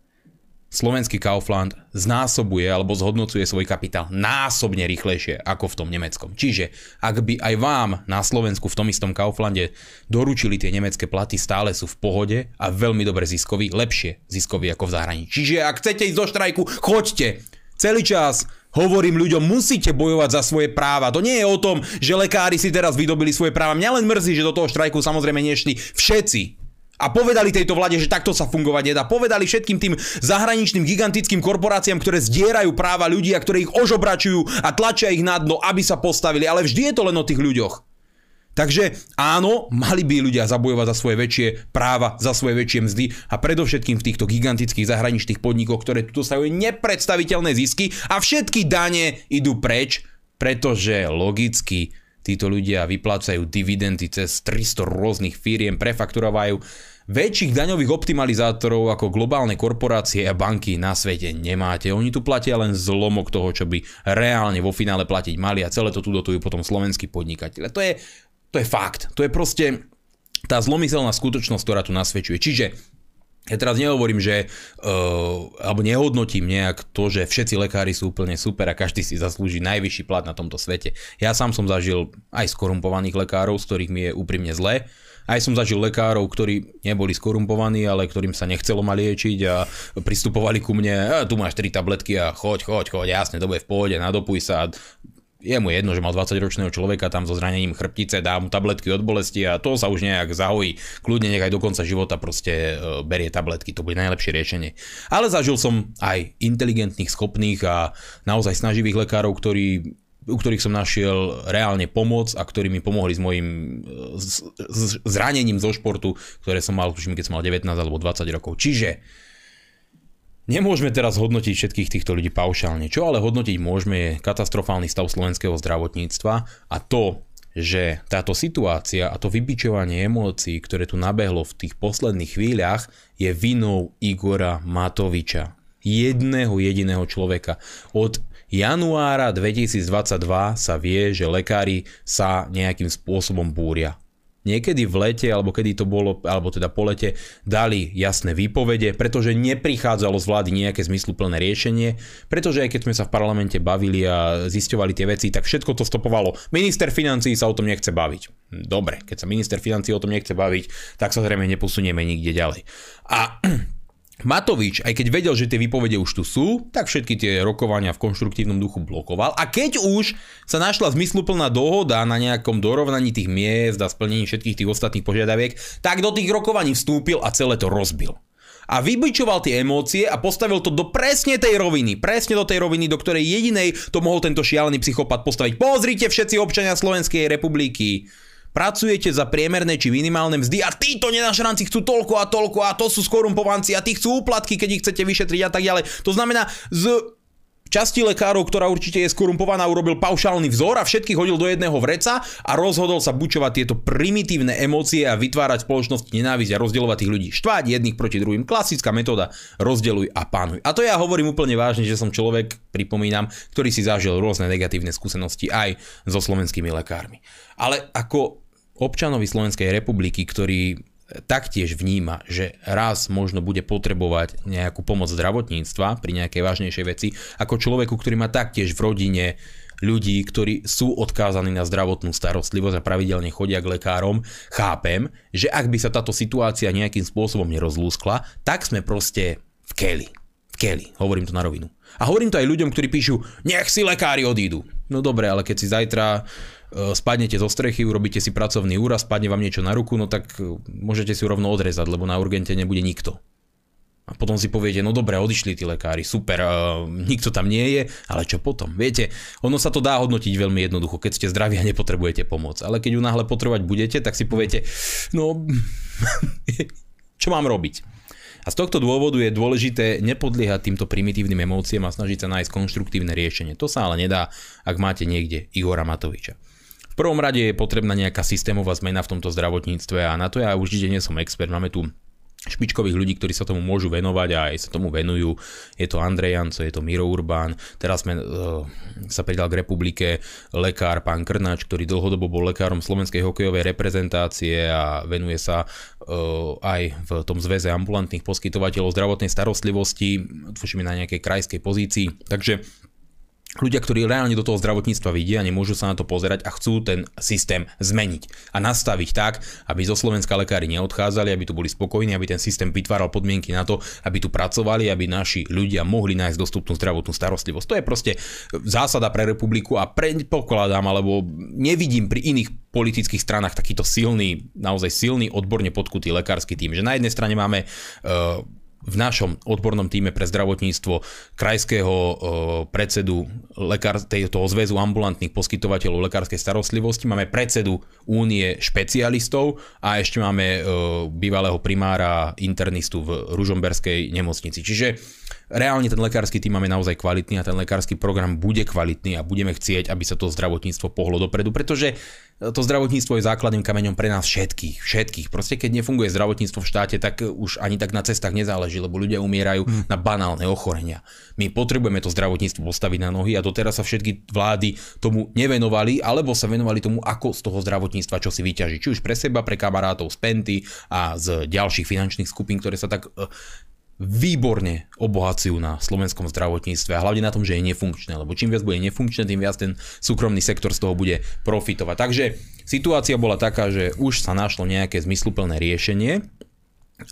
S3: slovenský Kaufland znásobuje alebo zhodnocuje svoj kapitál násobne rýchlejšie ako v tom nemeckom. Čiže ak by aj vám na Slovensku v tom istom Kauflande doručili tie nemecké platy, stále sú v pohode a veľmi dobre ziskoví, lepšie ziskoví ako v zahraničí. Čiže ak chcete ísť do štrajku, choďte. Celý čas hovorím ľuďom, musíte bojovať za svoje práva. To nie je o tom, že lekári si teraz vydobili svoje práva. Mňa len mrzí, že do toho štrajku samozrejme nešli všetci a povedali tejto vláde, že takto sa fungovať nedá. Povedali všetkým tým zahraničným gigantickým korporáciám, ktoré zdierajú práva ľudí a ktoré ich ožobračujú a tlačia ich na dno, aby sa postavili. Ale vždy je to len o tých ľuďoch. Takže áno, mali by ľudia zabojovať za svoje väčšie práva, za svoje väčšie mzdy a predovšetkým v týchto gigantických zahraničných podnikoch, ktoré tu dosahujú nepredstaviteľné zisky a všetky dane idú preč, pretože logicky Títo ľudia vyplácajú dividendy cez 300 rôznych firiem, prefakturovajú väčších daňových optimalizátorov ako globálne korporácie a banky na svete nemáte. Oni tu platia len zlomok toho, čo by reálne vo finále platiť mali a celé to tu dotujú potom slovenskí podnikateľe. To je, to je fakt. To je proste tá zlomyselná skutočnosť, ktorá tu nasvedčuje. Čiže ja teraz nehovorím, že uh, alebo nehodnotím nejak to, že všetci lekári sú úplne super a každý si zaslúži najvyšší plat na tomto svete. Ja sám som zažil aj skorumpovaných lekárov, z ktorých mi je úprimne zle. Aj som zažil lekárov, ktorí neboli skorumpovaní, ale ktorým sa nechcelo ma liečiť a pristupovali ku mne, tu máš tri tabletky a choď, choď, choď, jasne, to bude v pohode, nadopuj sa je mu jedno, že mal 20-ročného človeka tam so zranením chrbtice, dá mu tabletky od bolesti a to sa už nejak zahojí. Kľudne nech aj do konca života proste e, berie tabletky, to bude najlepšie riešenie. Ale zažil som aj inteligentných, schopných a naozaj snaživých lekárov, ktorí u ktorých som našiel reálne pomoc a ktorí mi pomohli s mojim e, zranením zo športu, ktoré som mal, tuším, keď som mal 19 alebo 20 rokov. Čiže Nemôžeme teraz hodnotiť všetkých týchto ľudí paušálne. Čo ale hodnotiť môžeme je katastrofálny stav slovenského zdravotníctva a to, že táto situácia a to vybičovanie emócií, ktoré tu nabehlo v tých posledných chvíľach, je vinou Igora Matoviča. Jedného jediného človeka. Od januára 2022 sa vie, že lekári sa nejakým spôsobom búria. Niekedy v lete, alebo kedy to bolo, alebo teda po lete, dali jasné výpovede, pretože neprichádzalo z vlády nejaké zmysluplné riešenie, pretože aj keď sme sa v parlamente bavili a zisťovali tie veci, tak všetko to stopovalo. Minister financí sa o tom nechce baviť. Dobre, keď sa minister financí o tom nechce baviť, tak sa zrejme neposunieme nikde ďalej. A Matovič, aj keď vedel, že tie výpovede už tu sú, tak všetky tie rokovania v konštruktívnom duchu blokoval a keď už sa našla zmysluplná dohoda na nejakom dorovnaní tých miest a splnení všetkých tých ostatných požiadaviek, tak do tých rokovaní vstúpil a celé to rozbil. A vybičoval tie emócie a postavil to do presne tej roviny, presne do tej roviny, do ktorej jedinej to mohol tento šialený psychopat postaviť. Pozrite všetci občania Slovenskej republiky, pracujete za priemerné či minimálne mzdy a títo nenažranci chcú toľko a toľko a to sú skorumpovanci a tí chcú úplatky, keď ich chcete vyšetriť a tak ďalej. To znamená, z časti lekárov, ktorá určite je skorumpovaná, urobil paušálny vzor a všetkých hodil do jedného vreca a rozhodol sa bučovať tieto primitívne emócie a vytvárať spoločnosti nenávisť a rozdielovať tých ľudí. Štvať jedných proti druhým. Klasická metóda rozdeluj a pánuj. A to ja hovorím úplne vážne, že som človek, pripomínam, ktorý si zažil rôzne negatívne skúsenosti aj so slovenskými lekármi. Ale ako občanovi Slovenskej republiky, ktorý taktiež vníma, že raz možno bude potrebovať nejakú pomoc zdravotníctva pri nejakej vážnejšej veci, ako človeku, ktorý má taktiež v rodine ľudí, ktorí sú odkázaní na zdravotnú starostlivosť a pravidelne chodia k lekárom, chápem, že ak by sa táto situácia nejakým spôsobom nerozlúskla, tak sme proste v keli. V keli, hovorím to na rovinu. A hovorím to aj ľuďom, ktorí píšu, nech si lekári odídu. No dobre, ale keď si zajtra spadnete zo strechy, urobíte si pracovný úraz, spadne vám niečo na ruku, no tak e, môžete si rovno odrezať, lebo na urgente nebude nikto. A potom si poviete, no dobre, odišli tí lekári, super, uh, nikto tam nie je, ale čo potom? Viete, ono sa to dá hodnotiť veľmi jednoducho, keď ste zdraví a nepotrebujete pomoc. Ale keď ju náhle potrebovať budete, tak si poviete, no, čo mám robiť? A z tohto dôvodu je dôležité nepodliehať týmto primitívnym emóciám a snažiť sa nájsť konštruktívne riešenie. To sa ale nedá, ak máte niekde Igora Matoviča prvom rade je potrebná nejaká systémová zmena v tomto zdravotníctve a na to ja určite nie som expert. Máme tu špičkových ľudí, ktorí sa tomu môžu venovať a aj sa tomu venujú. Je to Andrej Janco, je to Miro Urbán. Teraz sme uh, sa pridal k republike lekár pán Krnáč, ktorý dlhodobo bol lekárom slovenskej hokejovej reprezentácie a venuje sa uh, aj v tom zväze ambulantných poskytovateľov zdravotnej starostlivosti, tuším na nejakej krajskej pozícii. Takže ľudia, ktorí reálne do toho zdravotníctva vidia, nemôžu sa na to pozerať a chcú ten systém zmeniť a nastaviť tak, aby zo Slovenska lekári neodchádzali, aby tu boli spokojní, aby ten systém vytváral podmienky na to, aby tu pracovali, aby naši ľudia mohli nájsť dostupnú zdravotnú starostlivosť. To je proste zásada pre republiku a predpokladám, alebo nevidím pri iných politických stranách takýto silný, naozaj silný, odborne podkutý lekársky tým, že na jednej strane máme uh, v našom odbornom týme pre zdravotníctvo krajského predsedu lekár, toho zväzu ambulantných poskytovateľov lekárskej starostlivosti, máme predsedu únie špecialistov a ešte máme bývalého primára internistu v Ružomberskej nemocnici. Čiže reálne ten lekársky tým máme naozaj kvalitný a ten lekársky program bude kvalitný a budeme chcieť, aby sa to zdravotníctvo pohlo dopredu, pretože to zdravotníctvo je základným kameňom pre nás všetkých. Všetkých. Proste keď nefunguje zdravotníctvo v štáte, tak už ani tak na cestách nezáleží, lebo ľudia umierajú hmm. na banálne ochorenia. My potrebujeme to zdravotníctvo postaviť na nohy a doteraz sa všetky vlády tomu nevenovali, alebo sa venovali tomu, ako z toho zdravotníctva čo si vyťažiť. Či už pre seba, pre kamarátov z Penty a z ďalších finančných skupín, ktoré sa tak e, výborne obohacujú na slovenskom zdravotníctve a hlavne na tom, že je nefunkčné, lebo čím viac bude nefunkčné, tým viac ten súkromný sektor z toho bude profitovať. Takže situácia bola taká, že už sa našlo nejaké zmysluplné riešenie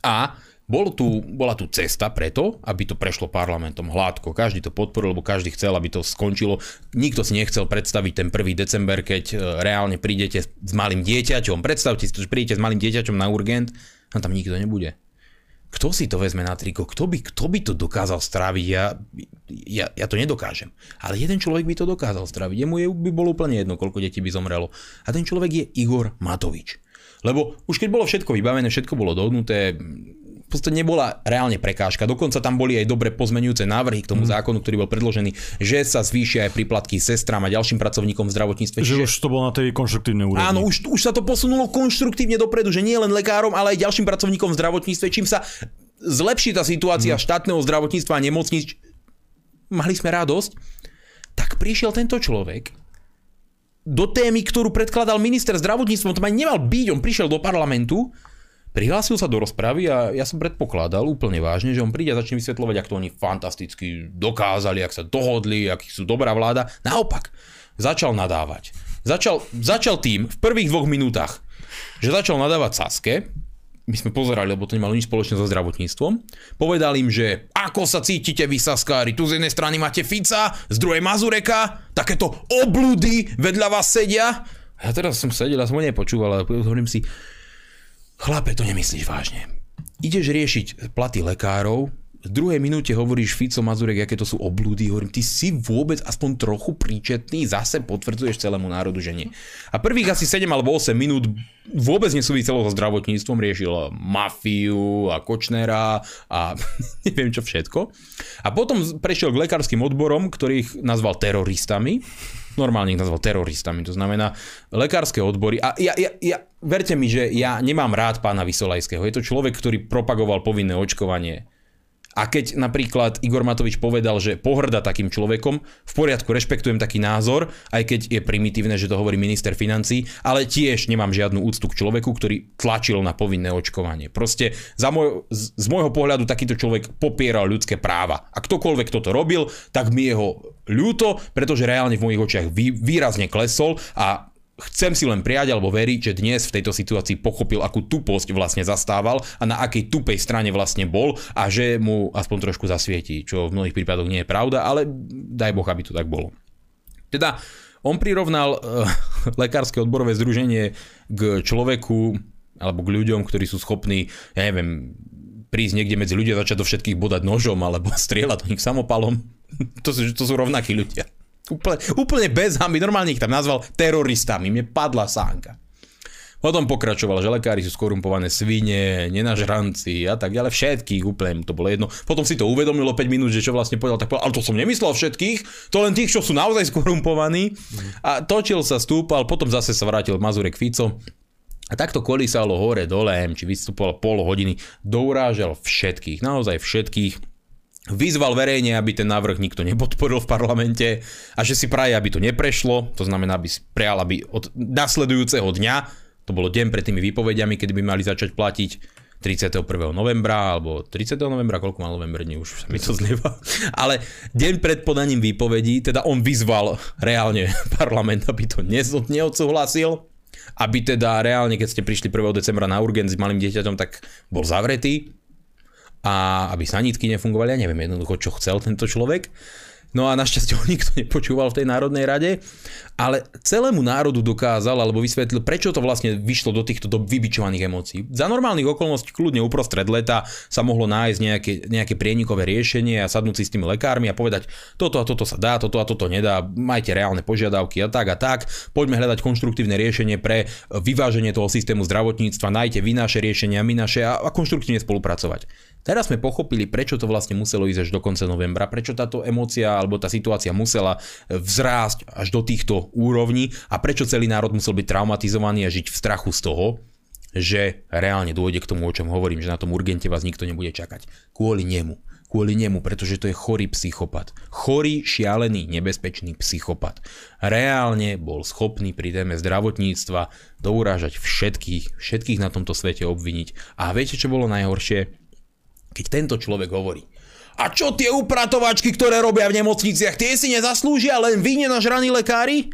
S3: a bol tu, bola tu cesta preto, aby to prešlo parlamentom hladko. Každý to podporil, lebo každý chcel, aby to skončilo. Nikto si nechcel predstaviť ten 1. december, keď e, reálne prídete s malým dieťaťom. Predstavte si, že prídete s malým dieťaťom na urgent a tam nikto nebude kto si to vezme na triko, kto by, kto by to dokázal stráviť, ja, ja, ja to nedokážem. Ale jeden človek by to dokázal stráviť, jemu je, by bolo úplne jedno, koľko detí by zomrelo. A ten človek je Igor Matovič. Lebo už keď bolo všetko vybavené, všetko bolo dohnuté, podstate nebola reálne prekážka. Dokonca tam boli aj dobre pozmenujúce návrhy k tomu mm. zákonu, ktorý bol predložený, že sa zvýšia aj príplatky sestrám a ďalším pracovníkom v zdravotníctve.
S1: Že už to bolo na tej konštruktívnej úrovni.
S3: Áno, už, už sa to posunulo konštruktívne dopredu, že nie len lekárom, ale aj ďalším pracovníkom v zdravotníctve, čím sa zlepší tá situácia mm. štátneho zdravotníctva a nemocníc. Mali sme radosť. Tak prišiel tento človek do témy, ktorú predkladal minister zdravotníctva, on tam ani nemal byť, on prišiel do parlamentu, prihlásil sa do rozpravy a ja som predpokladal úplne vážne, že on príde a začne vysvetľovať, ako to oni fantasticky dokázali, ak sa dohodli, aký sú dobrá vláda. Naopak, začal nadávať. Začal, začal tým v prvých dvoch minútach, že začal nadávať Saske, my sme pozerali, lebo to nemalo nič spoločné so zdravotníctvom. Povedal im, že ako sa cítite vy saskári, tu z jednej strany máte Fica, z druhej Mazureka, takéto obludy vedľa vás sedia. Ja teraz som sedel a som ho nepočúval, ale hovorím si, chlape, to nemyslíš vážne. Ideš riešiť platy lekárov, v druhej minúte hovoríš Fico, Mazurek, aké to sú oblúdy, hovorím, ty si vôbec aspoň trochu príčetný, zase potvrdzuješ celému národu, že nie. A prvých asi 7 alebo 8 minút vôbec nesúviselo so zdravotníctvom, riešil mafiu a Kočnera a neviem čo všetko. A potom prešiel k lekárskym odborom, ktorých nazval teroristami. Normálne ich nazval teroristami, to znamená lekárske odbory. A ja, ja, ja, verte mi, že ja nemám rád pána Vysolajského. Je to človek, ktorý propagoval povinné očkovanie a keď napríklad Igor Matovič povedal, že pohrda takým človekom, v poriadku, rešpektujem taký názor, aj keď je primitívne, že to hovorí minister financí, ale tiež nemám žiadnu úctu k človeku, ktorý tlačil na povinné očkovanie. Proste za môj, z môjho pohľadu takýto človek popieral ľudské práva. A ktokoľvek toto robil, tak mi jeho ľúto, pretože reálne v mojich očiach vý, výrazne klesol a chcem si len prijať alebo veriť, že dnes v tejto situácii pochopil, akú tuposť vlastne zastával a na akej tupej strane vlastne bol a že mu aspoň trošku zasvietí, čo v mnohých prípadoch nie je pravda, ale daj Boh, aby to tak bolo. Teda on prirovnal uh, lekárske odborové združenie k človeku alebo k ľuďom, ktorí sú schopní, ja neviem, prísť niekde medzi ľudia, začať do všetkých bodať nožom alebo strieľať do nich samopalom. To, sú, to sú rovnakí ľudia. Úplne, úplne bez hamby, normálne ich tam nazval teroristami, mne padla sánka. Potom pokračoval, že lekári sú skorumpované svine, nenažranci a tak ďalej, všetkých úplne to bolo jedno. Potom si to uvedomilo 5 minút, že čo vlastne povedal, tak povedal, ale to som nemyslel všetkých, to len tých, čo sú naozaj skorumpovaní. A točil sa, stúpal, potom zase sa vrátil Mazurek Fico. A takto kolísalo hore, dole, či vystupoval pol hodiny, dourážal všetkých, naozaj všetkých Vyzval verejne, aby ten návrh nikto nepodporil v parlamente a že si praje, aby to neprešlo, to znamená, aby prijal, aby od nasledujúceho dňa, to bolo deň pred tými výpovediami, kedy by mali začať platiť 31. novembra, alebo 30. novembra, koľko má november dní, už sa mi to zlieva. Ale deň pred podaním výpovedí, teda on vyzval reálne parlament, aby to neodsúhlasil, aby teda reálne, keď ste prišli 1. decembra na urgent s malým dieťaťom, tak bol zavretý, a aby sanitky nefungovali, ja neviem jednoducho, čo chcel tento človek. No a našťastie ho nikto nepočúval v tej Národnej rade, ale celému národu dokázal alebo vysvetlil, prečo to vlastne vyšlo do týchto do vybičovaných emócií. Za normálnych okolností kľudne uprostred leta sa mohlo nájsť nejaké, nejaké prienikové riešenie a sadnúť si s tými lekármi a povedať, toto a toto sa dá, toto a toto nedá, majte reálne požiadavky a tak a tak, poďme hľadať konštruktívne riešenie pre vyváženie toho systému zdravotníctva, najte vy naše riešenia, my naše a, a konštruktívne spolupracovať. Teraz sme pochopili, prečo to vlastne muselo ísť až do konca novembra, prečo táto emócia alebo tá situácia musela vzrásť až do týchto úrovní a prečo celý národ musel byť traumatizovaný a žiť v strachu z toho, že reálne dôjde k tomu, o čom hovorím, že na tom urgente vás nikto nebude čakať. Kvôli nemu. Kvôli nemu, pretože to je chorý psychopat. Chorý, šialený, nebezpečný psychopat. Reálne bol schopný pri téme zdravotníctva dourážať všetkých, všetkých na tomto svete obviniť. A viete, čo bolo najhoršie? Keď tento človek hovorí, a čo tie upratovačky, ktoré robia v nemocniciach, tie si nezaslúžia len vy nenažraní lekári?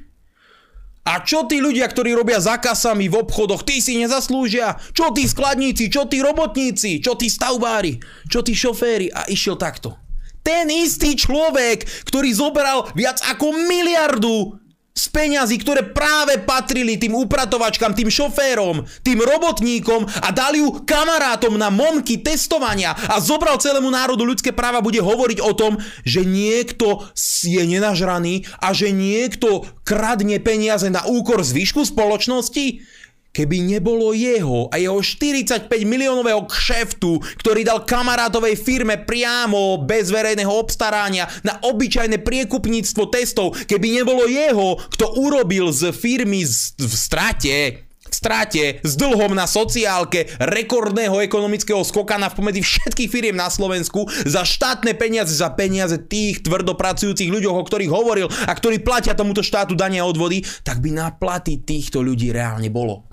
S3: A čo tí ľudia, ktorí robia za v obchodoch, tí si nezaslúžia? Čo tí skladníci, čo tí robotníci, čo tí stavbári, čo tí šoféry? A išiel takto. Ten istý človek, ktorý zobral viac ako miliardu z peňazí, ktoré práve patrili tým upratovačkám, tým šoférom, tým robotníkom a dali ju kamarátom na momky testovania a zobral celému národu ľudské práva, bude hovoriť o tom, že niekto je nenažraný a že niekto kradne peniaze na úkor zvyšku spoločnosti? Keby nebolo jeho a jeho 45 miliónového kšeftu, ktorý dal kamarátovej firme priamo bez verejného obstarania na obyčajné priekupníctvo testov, keby nebolo jeho, kto urobil z firmy v strate v strate, s dlhom na sociálke, rekordného ekonomického skokana v pomedzi všetkých firiem na Slovensku, za štátne peniaze, za peniaze tých tvrdopracujúcich ľuďoch, o ktorých hovoril a ktorí platia tomuto štátu dania odvody, tak by na platy týchto ľudí reálne bolo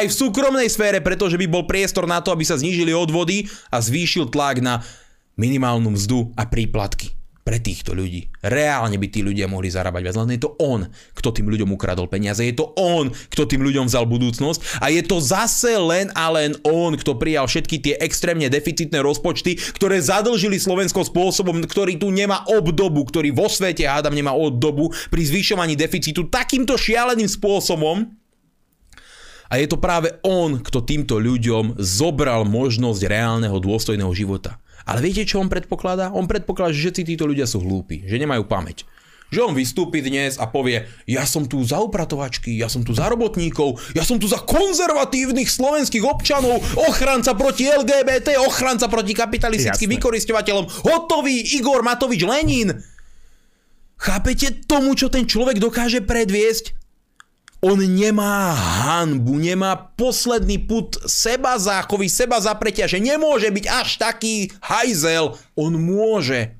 S3: aj v súkromnej sfére, pretože by bol priestor na to, aby sa znížili odvody a zvýšil tlak na minimálnu mzdu a príplatky pre týchto ľudí. Reálne by tí ľudia mohli zarábať viac, len je to on, kto tým ľuďom ukradol peniaze, je to on, kto tým ľuďom vzal budúcnosť. A je to zase len a len on, kto prijal všetky tie extrémne deficitné rozpočty, ktoré zadlžili Slovensko spôsobom, ktorý tu nemá obdobu, ktorý vo svete, hádam, nemá obdobu pri zvyšovaní deficitu takýmto šialeným spôsobom, a je to práve on, kto týmto ľuďom zobral možnosť reálneho dôstojného života. Ale viete, čo on predpokladá? On predpokladá, že všetci títo ľudia sú hlúpi, že nemajú pamäť. Že on vystúpi dnes a povie, ja som tu za upratovačky, ja som tu za robotníkov, ja som tu za konzervatívnych slovenských občanov, ochranca proti LGBT, ochranca proti kapitalistickým vykoristovateľom, hotový Igor Matovič Lenin. Chápete tomu, čo ten človek dokáže predviesť? On nemá hanbu, nemá posledný put seba záchovy, seba zapretia, že nemôže byť až taký hajzel. On môže.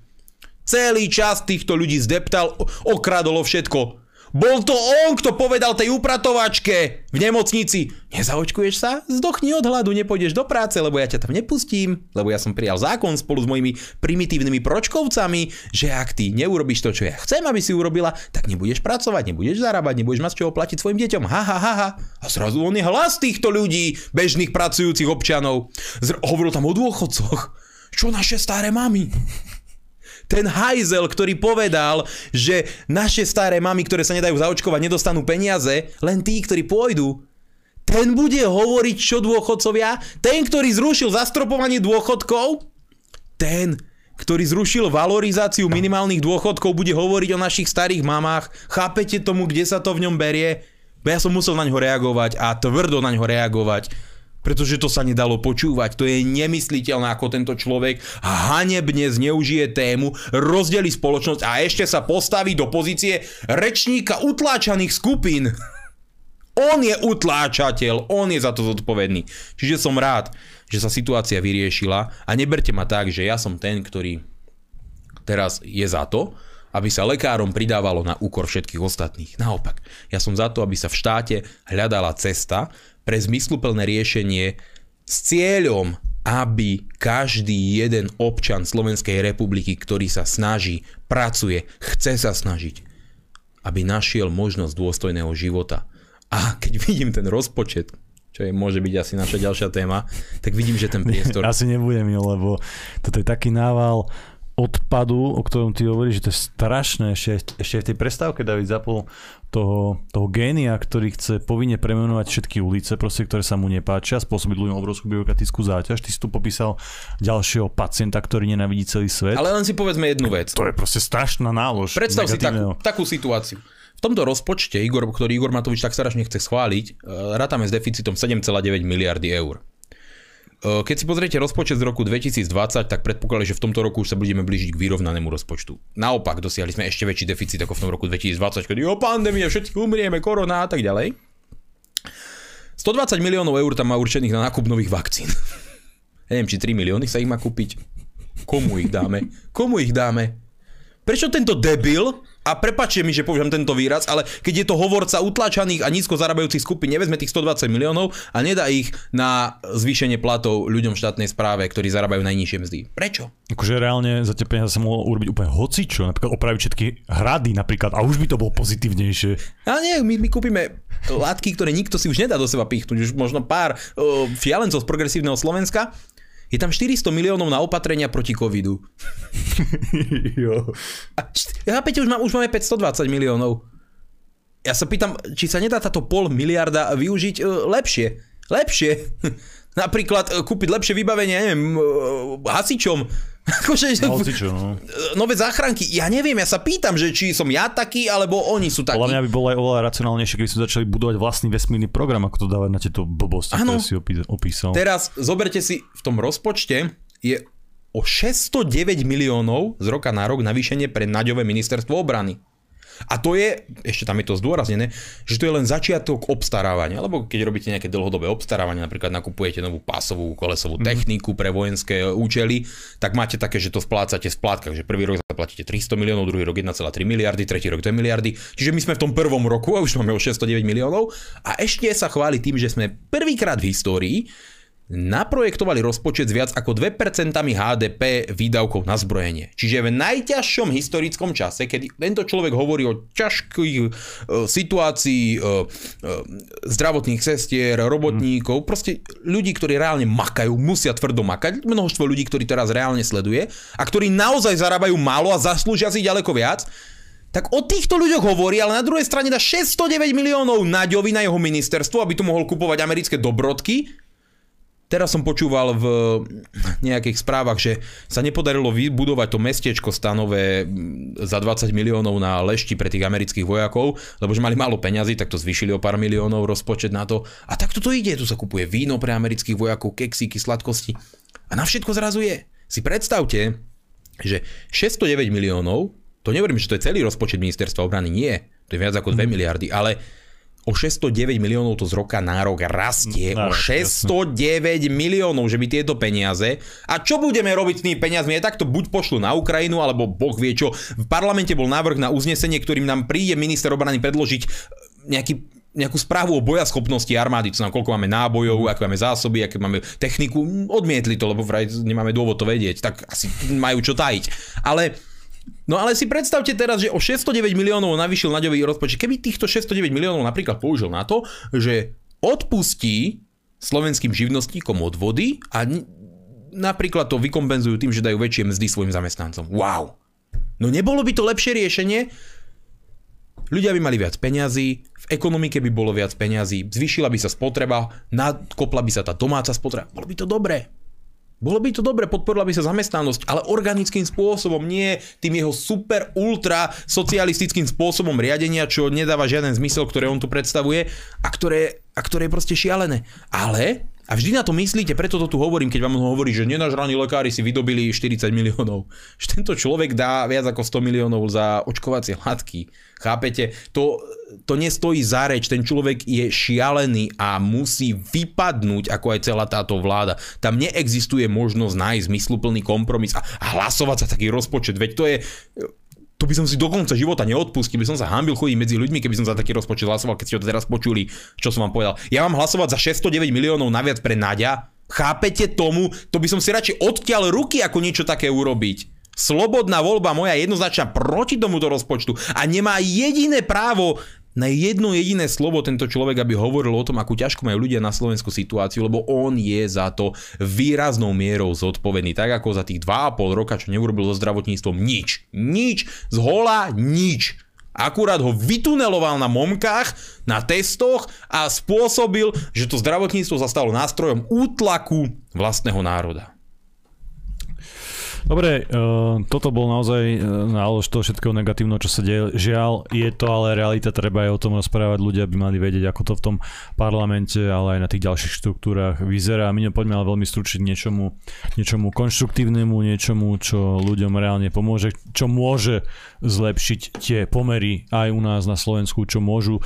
S3: Celý čas týchto ľudí zdeptal, okradolo všetko. Bol to on, kto povedal tej upratovačke v nemocnici, nezaočkuješ sa, zdochni od hladu, nepôjdeš do práce, lebo ja ťa tam nepustím, lebo ja som prijal zákon spolu s mojimi primitívnymi pročkovcami, že ak ty neurobiš to, čo ja chcem, aby si urobila, tak nebudeš pracovať, nebudeš zarábať, nebudeš mať čoho platiť svojim deťom. Ha, ha, ha, ha. A zrazu on je hlas týchto ľudí, bežných pracujúcich občanov. Zr- hovoril tam o dôchodcoch. Čo naše staré mamy? Ten hajzel, ktorý povedal, že naše staré mamy, ktoré sa nedajú zaočkovať, nedostanú peniaze, len tí, ktorí pôjdu. Ten bude hovoriť, čo dôchodcovia? Ten, ktorý zrušil zastropovanie dôchodkov? Ten, ktorý zrušil valorizáciu minimálnych dôchodkov, bude hovoriť o našich starých mamách. Chápete tomu, kde sa to v ňom berie? Ja som musel na ňo reagovať a tvrdo na ňo reagovať pretože to sa nedalo počúvať. To je nemysliteľné, ako tento človek hanebne zneužije tému, rozdeli spoločnosť a ešte sa postaví do pozície rečníka utláčaných skupín. On je utláčateľ, on je za to zodpovedný. Čiže som rád, že sa situácia vyriešila a neberte ma tak, že ja som ten, ktorý teraz je za to, aby sa lekárom pridávalo na úkor všetkých ostatných. Naopak, ja som za to, aby sa v štáte hľadala cesta, pre zmysluplné riešenie s cieľom, aby každý jeden občan Slovenskej republiky, ktorý sa snaží, pracuje, chce sa snažiť, aby našiel možnosť dôstojného života. A keď vidím ten rozpočet, čo je, môže byť asi naša ďalšia téma, tak vidím, že ten priestor...
S1: Asi nebudem, lebo toto je taký nával odpadu, o ktorom ty hovoríš, že to je strašné. Ešte, ešte v tej prestávke David zapol toho, toho génia, ktorý chce povinne premenovať všetky ulice, proste, ktoré sa mu nepáčia, spôsobiť ľuďom obrovskú byrokratickú záťaž. Ty si tu popísal ďalšieho pacienta, ktorý nenavidí celý svet.
S3: Ale len si povedzme jednu vec.
S1: To je proste strašná nálož.
S3: Predstav si takú, takú situáciu. V tomto rozpočte, Igor, ktorý Igor Matovič tak strašne chce schváliť, e, rátame s deficitom 7,9 miliardy eur. Eh, keď si pozriete rozpočet z roku 2020, tak predpokladali, že v tomto roku už sa budeme blížiť k vyrovnanému rozpočtu. Naopak, dosiahli sme ešte väčší deficit ako v tom roku 2020, kedy o pandémia, všetci umrieme, korona a tak ďalej. 120 miliónov eur tam má určených na nákup nových vakcín. Ja neviem, či 3 milióny sa ich má kúpiť. Komu ich dáme? Komu ich dáme? Prečo tento debil a prepačte mi, že používam tento výraz, ale keď je to hovorca utlačaných a nízko zarábajúcich skupín, nevezme tých 120 miliónov a nedá ich na zvýšenie platov ľuďom v štátnej správe, ktorí zarábajú najnižšie mzdy. Prečo?
S1: Akože reálne za tie peniaze sa mohlo urobiť úplne hocičo, napríklad opraviť všetky hrady napríklad a už by to bolo pozitívnejšie.
S3: A nie, my, my kúpime látky, ktoré nikto si už nedá do seba pichnúť, už možno pár uh, fialencov z progresívneho Slovenska je tam 400 miliónov na opatrenia proti covidu. jo. A chápete, už, má, už máme 520 miliónov. Ja sa pýtam, či sa nedá táto pol miliarda využiť uh, lepšie. Lepšie. Napríklad uh, kúpiť lepšie vybavenie, neviem, uh, hasičom Akože,
S1: Hocičo, no.
S3: Nové záchranky. Ja neviem, ja sa pýtam, že či som ja taký, alebo oni sú takí.
S1: Podľa mňa by bolo aj oveľa racionálnejšie, keby sme začali budovať vlastný vesmírny program, ako to dávať na tieto blbosti, ano. ktoré si opísal.
S3: Teraz zoberte si, v tom rozpočte je o 609 miliónov z roka na rok navýšenie pre naďové ministerstvo obrany. A to je, ešte tam je to zdôraznené, že to je len začiatok obstarávania, alebo keď robíte nejaké dlhodobé obstarávanie, napríklad nakupujete novú pásovú kolesovú mm. techniku pre vojenské účely, tak máte také, že to splácate v splátkach, že prvý rok zaplatíte 300 miliónov, druhý rok 1,3 miliardy, tretí rok 2 miliardy. Čiže my sme v tom prvom roku a už máme o 609 miliónov a ešte sa chváli tým, že sme prvýkrát v histórii naprojektovali rozpočet s viac ako 2% HDP výdavkov na zbrojenie. Čiže v najťažšom historickom čase, keď tento človek hovorí o ťažkých e, situácii e, e, zdravotných sestier, robotníkov, proste ľudí, ktorí reálne makajú, musia tvrdo makať, množstvo ľudí, ktorí teraz reálne sleduje a ktorí naozaj zarábajú málo a zaslúžia si ďaleko viac, tak o týchto ľuďoch hovorí, ale na druhej strane dá 609 miliónov Naďovi na jeho ministerstvo, aby tu mohol kupovať americké dobrodky Teraz som počúval v nejakých správach, že sa nepodarilo vybudovať to mestečko stanové za 20 miliónov na lešti pre tých amerických vojakov, lebo že mali málo peňazí, tak to zvýšili o pár miliónov rozpočet na to. A takto to ide, tu sa kupuje víno pre amerických vojakov, keksíky, sladkosti. A na všetko zrazu je. Si predstavte, že 609 miliónov, to nehovorím, že to je celý rozpočet ministerstva obrany, nie, to je viac ako 2 mhm. miliardy, ale o 609 miliónov to z roka na rok rastie. No, o 609 jasne. miliónov, že by tieto peniaze. A čo budeme robiť s tými peniazmi? Je takto buď pošlu na Ukrajinu, alebo Boh vie čo. V parlamente bol návrh na uznesenie, ktorým nám príde minister obrany predložiť nejaký nejakú správu o bojaschopnosti armády, čo nám koľko máme nábojov, aké máme zásoby, aké máme techniku, odmietli to, lebo vraj nemáme dôvod to vedieť, tak asi majú čo tajiť. Ale No ale si predstavte teraz, že o 609 miliónov navýšil Naďový rozpočet. Keby týchto 609 miliónov napríklad použil na to, že odpustí slovenským živnostníkom odvody a napríklad to vykompenzujú tým, že dajú väčšie mzdy svojim zamestnancom. Wow! No nebolo by to lepšie riešenie? Ľudia by mali viac peňazí, v ekonomike by bolo viac peňazí, zvýšila by sa spotreba, nadkopla by sa tá domáca spotreba. Bolo by to dobré. Bolo by to dobre, podporila by sa zamestnanosť, ale organickým spôsobom, nie tým jeho super ultra socialistickým spôsobom riadenia, čo nedáva žiaden zmysel, ktoré on tu predstavuje a ktoré, a ktoré je proste šialené. Ale a vždy na to myslíte, preto to tu hovorím, keď vám hovorí, že nenažraní lekári si vydobili 40 miliónov. Že tento človek dá viac ako 100 miliónov za očkovacie látky. Chápete? To, to nestojí za reč. Ten človek je šialený a musí vypadnúť ako aj celá táto vláda. Tam neexistuje možnosť nájsť zmysluplný kompromis a, hlasovať za taký rozpočet. Veď to je to by som si do konca života neodpustil, by som sa hambil chodiť medzi ľuďmi, keby som za taký rozpočet hlasoval, keď ste to teraz počuli, čo som vám povedal. Ja mám hlasovať za 609 miliónov naviac pre Nadia, chápete tomu, to by som si radšej odtiaľ ruky, ako niečo také urobiť. Slobodná voľba moja jednoznačná proti tomuto rozpočtu a nemá jediné právo na jedno jediné slovo tento človek, aby hovoril o tom, akú ťažko majú ľudia na Slovensku situáciu, lebo on je za to výraznou mierou zodpovedný. Tak ako za tých 2,5 roka, čo neurobil so zdravotníctvom nič. Nič. Z hola nič. Akurát ho vytuneloval na momkách, na testoch a spôsobil, že to zdravotníctvo sa nástrojom útlaku vlastného národa.
S1: Dobre, uh, toto bol naozaj uh, nálož toho všetkého negatívneho, čo sa deje. Žiaľ, je to ale realita, treba aj o tom rozprávať. Ľudia by mali vedieť, ako to v tom parlamente, ale aj na tých ďalších štruktúrach vyzerá. My nepoďme ale veľmi stručiť niečomu, niečomu konštruktívnemu, niečomu, čo ľuďom reálne pomôže, čo môže zlepšiť tie pomery aj u nás na Slovensku, čo môžu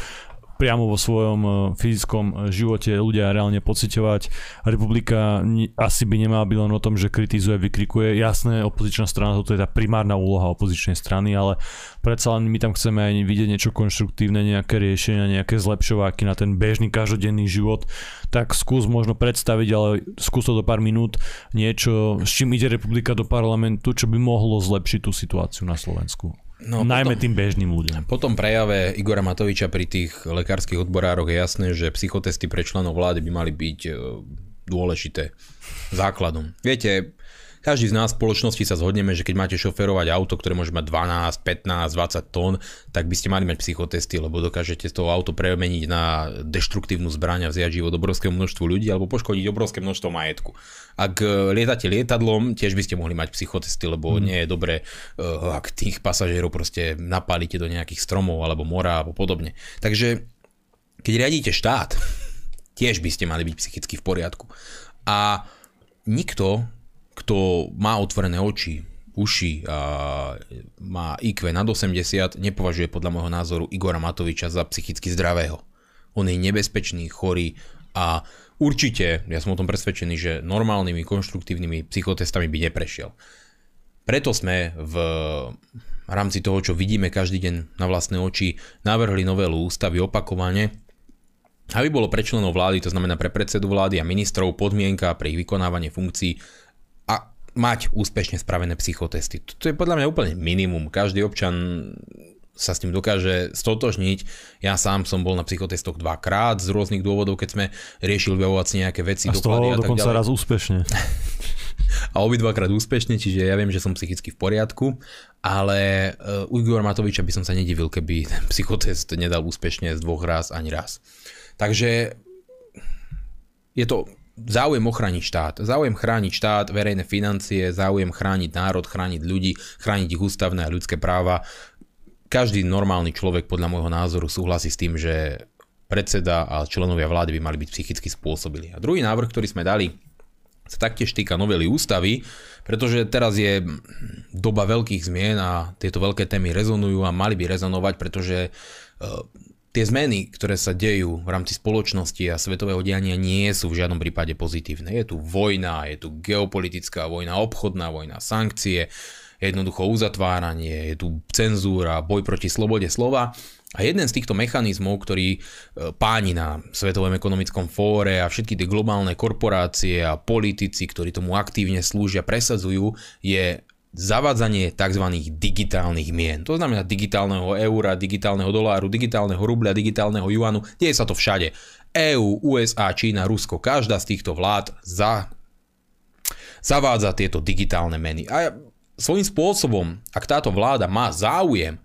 S1: priamo vo svojom e, fyzickom e, živote ľudia reálne pociťovať. Republika asi by nemala byť len o tom, že kritizuje, vykrikuje. Jasné, opozičná strana, toto je tá primárna úloha opozičnej strany, ale predsa len my tam chceme aj vidieť niečo konštruktívne, nejaké riešenia, nejaké zlepšováky na ten bežný každodenný život. Tak skús možno predstaviť, ale skús to do pár minút niečo, s čím ide republika do parlamentu, čo by mohlo zlepšiť tú situáciu na Slovensku. No, Najmä potom, tým bežným ľuďom.
S3: Po tom prejave Igora Matoviča pri tých lekárskych odborároch je jasné, že psychotesty pre členov vlády by mali byť e, dôležité základom. Viete, každý z nás v spoločnosti sa zhodneme, že keď máte šoferovať auto, ktoré môže mať 12, 15, 20 tón, tak by ste mali mať psychotesty, lebo dokážete toho auto premeniť na deštruktívnu zbraň a vziať život obrovskému množstvu ľudí alebo poškodiť obrovské množstvo majetku. Ak e, lietate lietadlom, tiež by ste mohli mať psychotesty, lebo mm. nie je dobré, e, ak tých pasažierov proste napálite do nejakých stromov alebo mora alebo podobne. Takže keď riadíte štát, tiež by ste mali byť psychicky v poriadku. A nikto kto má otvorené oči, uši a má IQ nad 80, nepovažuje podľa môjho názoru Igora Matoviča za psychicky zdravého. On je nebezpečný, chorý a určite, ja som o tom presvedčený, že normálnymi, konštruktívnymi psychotestami by neprešiel. Preto sme v rámci toho, čo vidíme každý deň na vlastné oči, navrhli novelu ústavy opakovane, aby bolo pre členov vlády, to znamená pre predsedu vlády a ministrov, podmienka pre ich vykonávanie funkcií mať úspešne spravené psychotesty. To je podľa mňa úplne minimum. Každý občan sa s tým dokáže stotožniť. Ja sám som bol na psychotestoch dvakrát z rôznych dôvodov, keď sme riešili vyjavovať si nejaké veci,
S1: a z toho
S3: tak
S1: dokonca
S3: ďalej.
S1: raz úspešne.
S3: a obidvakrát úspešne, čiže ja viem, že som psychicky v poriadku, ale uh, u Igor Matoviča by som sa nedivil, keby ten psychotest nedal úspešne z dvoch raz ani raz. Takže je to záujem ochrániť štát. Záujem chrániť štát, verejné financie, záujem chrániť národ, chrániť ľudí, chrániť ich ústavné a ľudské práva. Každý normálny človek podľa môjho názoru súhlasí s tým, že predseda a členovia vlády by mali byť psychicky spôsobili. A druhý návrh, ktorý sme dali, sa taktiež týka novely ústavy, pretože teraz je doba veľkých zmien a tieto veľké témy rezonujú a mali by rezonovať, pretože tie zmeny, ktoré sa dejú v rámci spoločnosti a svetového diania nie sú v žiadnom prípade pozitívne. Je tu vojna, je tu geopolitická vojna, obchodná vojna, sankcie, jednoducho uzatváranie, je tu cenzúra, boj proti slobode slova. A jeden z týchto mechanizmov, ktorý e, páni na Svetovom ekonomickom fóre a všetky tie globálne korporácie a politici, ktorí tomu aktívne slúžia, presadzujú, je zavádzanie tzv. digitálnych mien. To znamená digitálneho eura, digitálneho doláru, digitálneho rubľa, digitálneho juanu. Deje sa to všade. EU, USA, Čína, Rusko, každá z týchto vlád za, zavádza tieto digitálne meny. A svojím spôsobom, ak táto vláda má záujem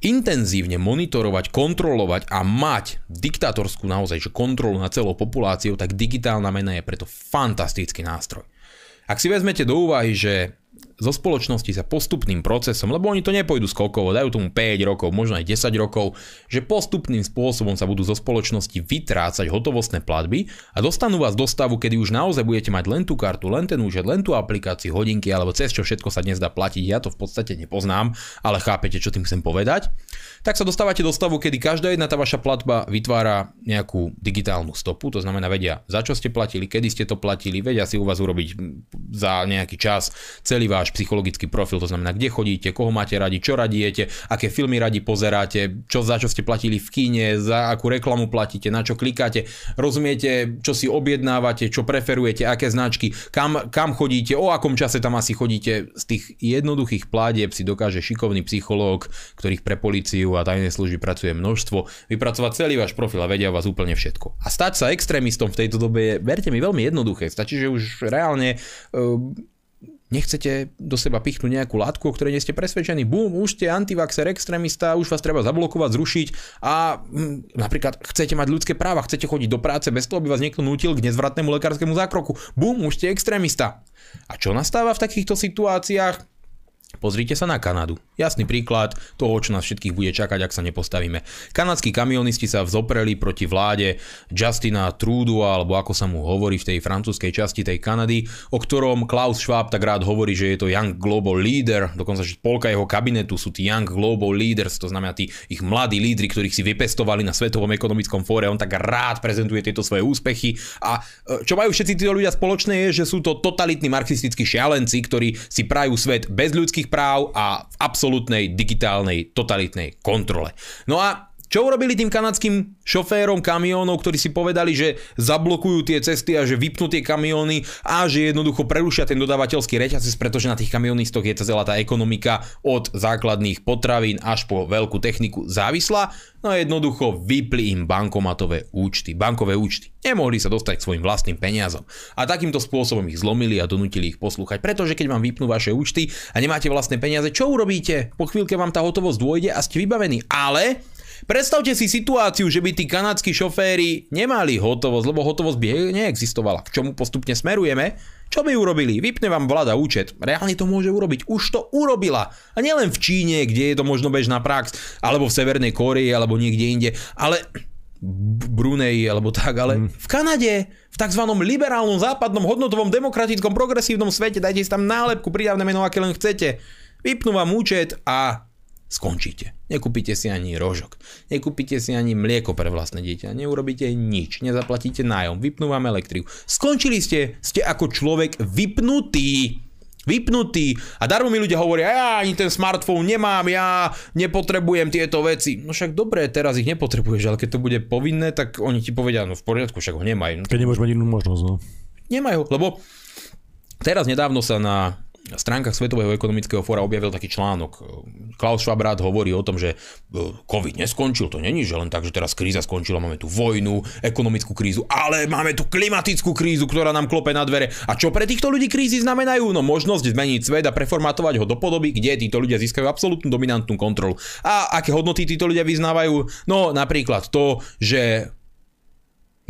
S3: intenzívne monitorovať, kontrolovať a mať diktatorskú naozaj že kontrolu nad celou populáciou, tak digitálna mena je preto fantastický nástroj. Ak si vezmete do úvahy, že zo spoločnosti sa postupným procesom, lebo oni to nepôjdu skokovo, dajú tomu 5 rokov, možno aj 10 rokov, že postupným spôsobom sa budú zo spoločnosti vytrácať hotovostné platby a dostanú vás do stavu, kedy už naozaj budete mať len tú kartu, len ten účet, len tú aplikáciu, hodinky alebo cez čo všetko sa dnes dá platiť. Ja to v podstate nepoznám, ale chápete, čo tým chcem povedať tak sa dostávate do stavu, kedy každá jedna tá vaša platba vytvára nejakú digitálnu stopu, to znamená vedia, za čo ste platili, kedy ste to platili, vedia si u vás urobiť za nejaký čas celý váš psychologický profil, to znamená, kde chodíte, koho máte radi, čo radiete, aké filmy radi pozeráte, čo za čo ste platili v kíne, za akú reklamu platíte, na čo klikáte, rozumiete, čo si objednávate, čo preferujete, aké značky, kam, kam chodíte, o akom čase tam asi chodíte. Z tých jednoduchých pládieb si dokáže šikovný psychológ, ktorých pre policiu a tajnej služby pracuje množstvo, vypracovať celý váš profil a vedia vás úplne všetko. A stať sa extrémistom v tejto dobe je, verte mi, veľmi jednoduché. Stačí, že už reálne uh, nechcete do seba pichnúť nejakú látku, o ktorej nie ste presvedčení, bum, už ste antivaxer, extrémista, už vás treba zablokovať, zrušiť a hm, napríklad chcete mať ľudské práva, chcete chodiť do práce bez toho, aby vás niekto nutil k nezvratnému lekárskému zákroku, bum, už ste extrémista. A čo nastáva v takýchto situáciách? Pozrite sa na Kanadu. Jasný príklad toho, čo nás všetkých bude čakať, ak sa nepostavíme. Kanadskí kamionisti sa vzopreli proti vláde Justina Trudeau, alebo ako sa mu hovorí v tej francúzskej časti tej Kanady, o ktorom Klaus Schwab tak rád hovorí, že je to Young Global Leader, dokonca že polka jeho kabinetu sú tí Young Global Leaders, to znamená tí ich mladí lídry, ktorých si vypestovali na Svetovom ekonomickom fóre, on tak rád prezentuje tieto svoje úspechy a e, čo majú všetci títo ľudia spoločné je, že sú to totalitní marxistickí šialenci, ktorí si prajú svet bez ľudských ľudských práv a v absolútnej digitálnej totalitnej kontrole. No a čo urobili tým kanadským šoférom kamionov, ktorí si povedali, že zablokujú tie cesty a že vypnú tie kamióny a že jednoducho prerušia ten dodávateľský reťazec, pretože na tých kamionistoch je celá tá ekonomika od základných potravín až po veľkú techniku závislá. No a jednoducho vypli im bankomatové účty, bankové účty. Nemohli sa dostať k svojim vlastným peniazom. A takýmto spôsobom ich zlomili a donútili ich poslúchať, pretože keď vám vypnú vaše účty a nemáte vlastné peniaze, čo urobíte? Po chvíľke vám tá hotovosť dôjde a ste vybavení. Ale Predstavte si situáciu, že by tí kanadskí šoféri nemali hotovosť, lebo hotovosť by neexistovala. K čomu postupne smerujeme? Čo by urobili? Vypne vám vláda účet. Reálne to môže urobiť. Už to urobila. A nielen v Číne, kde je to možno bežná prax, alebo v Severnej Koreji, alebo niekde inde. Ale Brunei alebo tak, ale mm. v Kanade, v tzv. liberálnom, západnom, hodnotovom, demokratickom, progresívnom svete, dajte si tam nálepku, pridávne meno, aké len chcete. Vypnú vám účet a skončíte. Nekúpite si ani rožok, nekúpite si ani mlieko pre vlastné dieťa, neurobíte nič, nezaplatíte nájom, vypnú vám elektriu. Skončili ste, ste ako človek vypnutý. Vypnutý. A darmo mi ľudia hovoria, ja ani ten smartfón nemám, ja nepotrebujem tieto veci. No však dobre, teraz ich nepotrebuješ, ale keď to bude povinné, tak oni ti povedia, no v poriadku, však ho nemajú.
S1: Keď nemôžeš mať inú možnosť, no.
S3: Nemajú, lebo teraz nedávno sa na stránkach Svetového ekonomického fóra objavil taký článok. Klaus Schwab rád hovorí o tom, že e, COVID neskončil, to není, že len tak, že teraz kríza skončila, máme tu vojnu, ekonomickú krízu, ale máme tu klimatickú krízu, ktorá nám klope na dvere. A čo pre týchto ľudí krízy znamenajú? No možnosť zmeniť svet a preformatovať ho do podoby, kde títo ľudia získajú absolútnu dominantnú kontrolu. A aké hodnoty títo ľudia vyznávajú? No napríklad to, že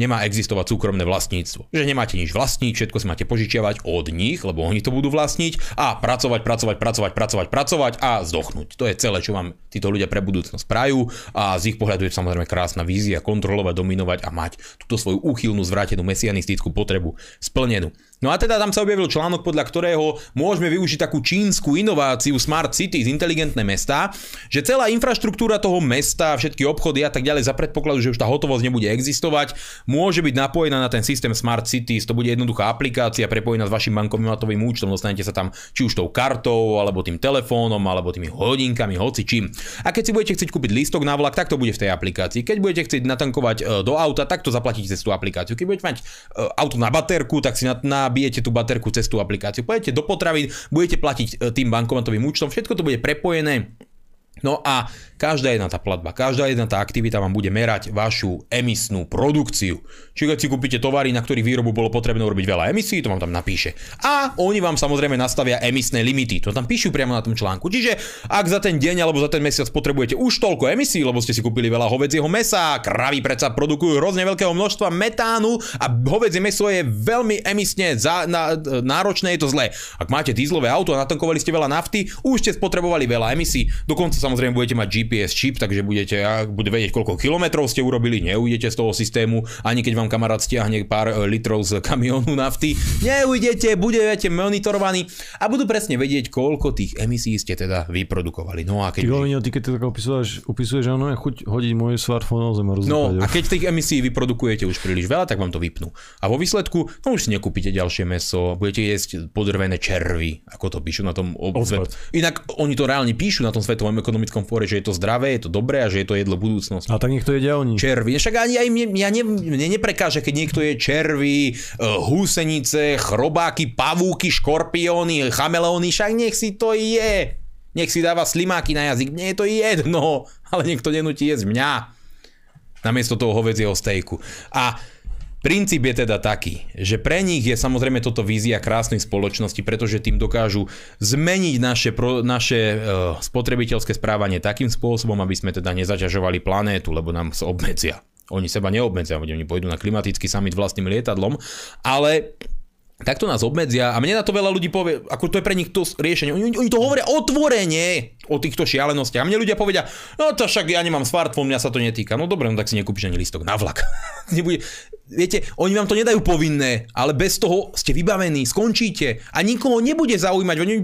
S3: nemá existovať súkromné vlastníctvo. Že nemáte nič vlastniť, všetko si máte požičiavať od nich, lebo oni to budú vlastniť a pracovať, pracovať, pracovať, pracovať, pracovať a zdochnúť. To je celé, čo vám títo ľudia pre budúcnosť prajú a z ich pohľadu je samozrejme krásna vízia kontrolovať, dominovať a mať túto svoju úchylnú, zvrátenú mesianistickú potrebu splnenú. No a teda tam sa objavil článok, podľa ktorého môžeme využiť takú čínsku inováciu Smart Cities, inteligentné mesta, že celá infraštruktúra toho mesta, všetky obchody a tak ďalej za predpokladu, že už tá hotovosť nebude existovať, môže byť napojená na ten systém Smart Cities. To bude jednoduchá aplikácia prepojená s vašim bankovým matovým účtom, dostanete sa tam či už tou kartou, alebo tým telefónom, alebo tými hodinkami, hoci čím. A keď si budete chcieť kúpiť lístok na vlak, tak to bude v tej aplikácii. Keď budete chcieť natankovať e, do auta, tak to zaplatíte cez tú aplikáciu. Keď budete mať e, auto na baterku, tak si na, na nabijete tú baterku cez tú aplikáciu. Pôjdete do potravín, budete platiť e, tým bankomatovým účtom, všetko to bude prepojené No a každá jedna tá platba, každá jedna tá aktivita vám bude merať vašu emisnú produkciu. Čiže keď si kúpite tovary, na ktorých výrobu bolo potrebné urobiť veľa emisí, to vám tam napíše. A oni vám samozrejme nastavia emisné limity, to tam píšu priamo na tom článku. Čiže ak za ten deň alebo za ten mesiac potrebujete už toľko emisí, lebo ste si kúpili veľa hovedzieho mesa, kravy predsa produkujú hrozne veľkého množstva metánu a hovedzie meso je veľmi emisne za, na, náročné, je to zlé. Ak máte dízlové auto a natankovali ste veľa nafty, už ste spotrebovali veľa emisí, dokonca sa samozrejme budete mať GPS čip, takže budete bude vedieť, koľko kilometrov ste urobili, neujdete z toho systému, ani keď vám kamarát stiahne pár e, litrov z kamiónu nafty, neujdete, budete monitorovaní a budú presne vedieť, koľko tých emisí ste teda vyprodukovali. No a keď...
S1: Ty, už... ty keď to tak opisuješ, opisuješ, že ono je chuť hodiť môj smartfón zem a
S3: No a keď tých emisí vyprodukujete už príliš veľa, tak vám to vypnú. A vo výsledku, no už si nekúpite ďalšie meso, budete jesť podrvené červy, ako to píšu na tom obzvet. Inak oni to reálne píšu na tom svetovom ekonomickom ekonomickom fóre, že je to zdravé, je to dobré a že je to jedlo budúcnosti.
S1: A tak niekto jedia oni.
S3: Červy. Však ani aj mne, ja ne, mne neprekáže, keď niekto je červy, uh, húsenice, chrobáky, pavúky, škorpióny, chameleóny, však nech si to je. Nech si dáva slimáky na jazyk. Mne je to jedno, ale niekto nenutí jesť mňa. Namiesto toho hovedzieho stejku. A Princíp je teda taký, že pre nich je samozrejme toto vízia krásnej spoločnosti, pretože tým dokážu zmeniť naše, pro, naše uh, spotrebiteľské správanie takým spôsobom, aby sme teda nezaťažovali planétu, lebo nám sa obmedzia. Oni seba neobmedzia, oni pôjdu na klimatický summit vlastným lietadlom, ale takto nás obmedzia a mne na to veľa ľudí povie, ako to je pre nich to riešenie. Oni, oni to hovoria otvorene o týchto šialenostiach. A mne ľudia povedia, no to však ja nemám smartfón, mňa sa to netýka. No dobre, no tak si nekúpiš ani listok na vlak. Nebude, viete, oni vám to nedajú povinné, ale bez toho ste vybavení, skončíte a nikoho nebude zaujímať. Oni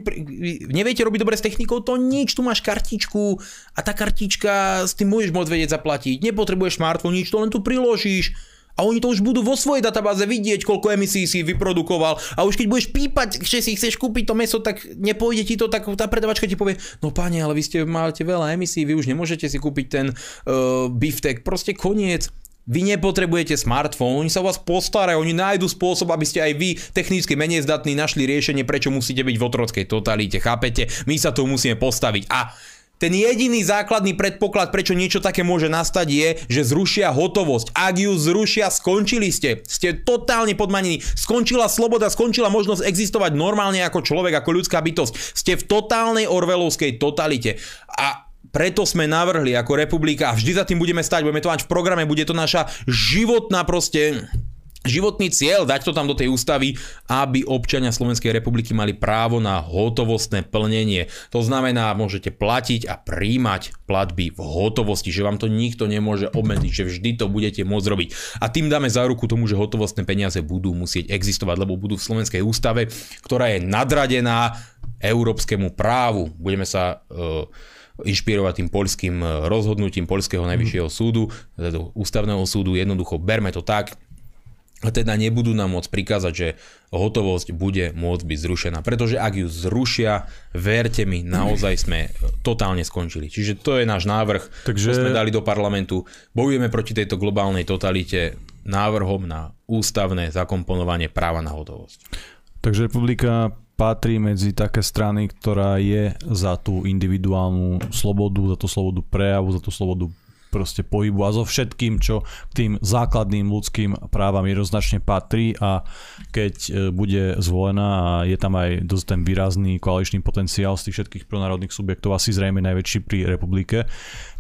S3: neviete robiť dobre s technikou, to nič, tu máš kartičku a tá kartička s tým môžeš môcť vedieť zaplatiť. Nepotrebuješ smartfón, nič, to len tu priložíš a oni to už budú vo svojej databáze vidieť, koľko emisí si vyprodukoval. A už keď budeš pípať, že si chceš kúpiť to meso, tak nepôjde ti to, tak tá predavačka ti povie, no pane, ale vy ste máte veľa emisí, vy už nemôžete si kúpiť ten uh, biftek, proste koniec. Vy nepotrebujete smartfón, oni sa o vás postarajú, oni nájdu spôsob, aby ste aj vy technicky menej zdatní našli riešenie, prečo musíte byť v otrockej totalite, chápete? My sa tu musíme postaviť. A ten jediný základný predpoklad, prečo niečo také môže nastať, je, že zrušia hotovosť. Ak ju zrušia, skončili ste. Ste totálne podmanení. Skončila sloboda, skončila možnosť existovať normálne ako človek, ako ľudská bytosť. Ste v totálnej orvelovskej totalite. A preto sme navrhli ako republika a vždy za tým budeme stať, budeme to mať v programe, bude to naša životná proste životný cieľ, dať to tam do tej ústavy, aby občania Slovenskej republiky mali právo na hotovostné plnenie. To znamená, môžete platiť a príjmať platby v hotovosti, že vám to nikto nemôže obmedziť, že vždy to budete môcť robiť. A tým dáme záruku tomu, že hotovostné peniaze budú musieť existovať, lebo budú v Slovenskej ústave, ktorá je nadradená európskemu právu. Budeme sa uh, inšpirovať tým poľským rozhodnutím Poľského najvyššieho súdu, teda ústavného súdu. Jednoducho berme to tak, a teda nebudú nám môcť prikázať, že hotovosť bude môcť byť zrušená. Pretože ak ju zrušia, verte mi, naozaj sme totálne skončili. Čiže to je náš návrh, Takže... čo sme dali do parlamentu. Bojujeme proti tejto globálnej totalite návrhom na ústavné zakomponovanie práva na hotovosť.
S1: Takže republika patrí medzi také strany, ktorá je za tú individuálnu slobodu, za tú slobodu prejavu, za tú slobodu proste pohybu a so všetkým, čo k tým základným ľudským právam jednoznačne patrí. A keď e, bude zvolená a je tam aj dosť ten výrazný koaličný potenciál z tých všetkých pronárodných subjektov, asi zrejme najväčší pri republike,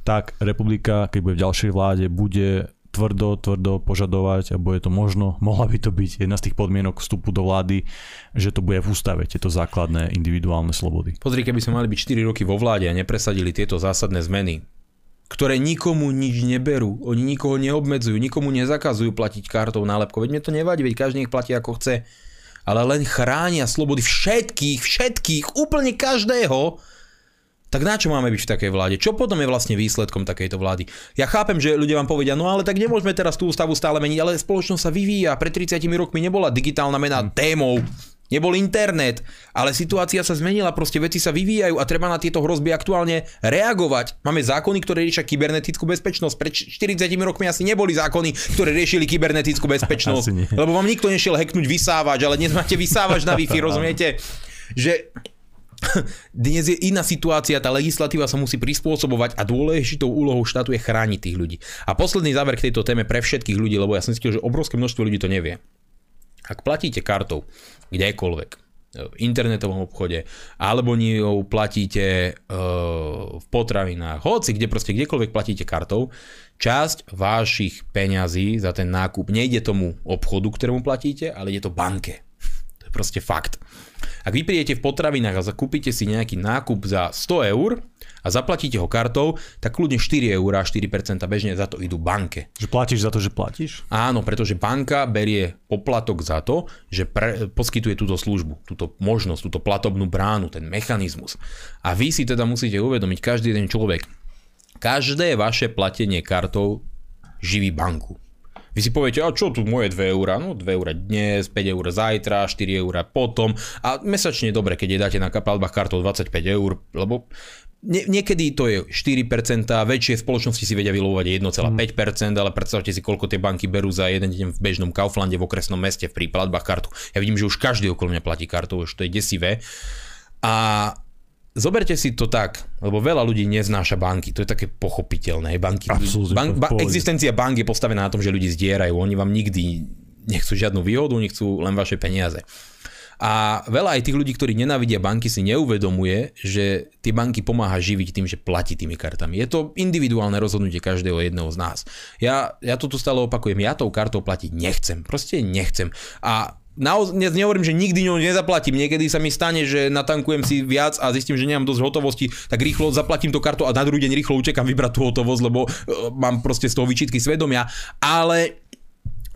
S1: tak republika, keď bude v ďalšej vláde, bude tvrdo, tvrdo požadovať a bude to možno, mohla by to byť jedna z tých podmienok vstupu do vlády, že to bude v ústave, tieto základné individuálne slobody.
S3: Pozri, keby sme mali byť 4 roky vo vláde a nepresadili tieto zásadné zmeny, ktoré nikomu nič neberú. Oni nikoho neobmedzujú, nikomu nezakazujú platiť kartou nálepkou. Veď mne to nevadí, veď každý nech platí ako chce. Ale len chránia slobody všetkých, všetkých, úplne každého. Tak na čo máme byť v takej vláde? Čo potom je vlastne výsledkom takejto vlády? Ja chápem, že ľudia vám povedia, no ale tak nemôžeme teraz tú ústavu stále meniť, ale spoločnosť sa vyvíja. Pred 30 rokmi nebola digitálna mena témou Nebol internet, ale situácia sa zmenila, proste veci sa vyvíjajú a treba na tieto hrozby aktuálne reagovať. Máme zákony, ktoré riešia kybernetickú bezpečnosť. Pred 40 rokmi asi neboli zákony, ktoré riešili kybernetickú bezpečnosť. Lebo vám nikto nešiel hacknúť vysávač, ale dnes máte vysávač na Wi-Fi, rozumiete? Že dnes je iná situácia, tá legislatíva sa musí prispôsobovať a dôležitou úlohou štátu je chrániť tých ľudí. A posledný záver k tejto téme pre všetkých ľudí, lebo ja som zistil, že obrovské množstvo ľudí to nevie. Ak platíte kartou kdekoľvek, v internetovom obchode, alebo ju platíte uh, v potravinách, hoci kde proste kdekoľvek platíte kartou, časť vašich peňazí za ten nákup nejde tomu obchodu, ktorému platíte, ale ide to banke. Proste fakt. Ak vy prídete v potravinách a zakúpite si nejaký nákup za 100 eur, a zaplatíte ho kartou, tak kľudne 4 eur a 4% bežne za to idú banke.
S1: Že platíš za to, že platíš?
S3: Áno, pretože banka berie poplatok za to, že pre, poskytuje túto službu, túto možnosť, túto platobnú bránu, ten mechanizmus. A vy si teda musíte uvedomiť, každý jeden človek, každé vaše platenie kartou živí banku. Vy si poviete, a čo tu moje 2 eurá? No 2 eurá dnes, 5 eur zajtra, 4 eurá potom. A mesačne dobre, keď je dáte na platbách kartou 25 eur, lebo nie, niekedy to je 4%, väčšie spoločnosti si vedia vylovať 1,5%, mm. ale predstavte si, koľko tie banky berú za jeden deň v bežnom Kauflande v okresnom meste v príplatbách kartu. Ja vidím, že už každý okolo mňa platí kartou, už to je desivé. A zoberte si to tak, lebo veľa ľudí neznáša banky, to je také pochopiteľné. Banky, bank, ba, existencia bank je postavená na tom, že ľudí zdierajú, oni vám nikdy nechcú žiadnu výhodu, nechcú len vaše peniaze. A veľa aj tých ľudí, ktorí nenávidia banky, si neuvedomuje, že tie banky pomáha živiť tým, že platí tými kartami. Je to individuálne rozhodnutie každého jedného z nás. Ja, ja to tu stále opakujem, ja tou kartou platiť nechcem. Proste nechcem. A naozaj nehovorím, že nikdy ňou nezaplatím. Niekedy sa mi stane, že natankujem si viac a zistím, že nemám dosť hotovosti, tak rýchlo zaplatím to kartu a na druhý deň rýchlo utekam vybrať tú hotovosť, lebo uh, mám proste z toho vyčitky svedomia. Ale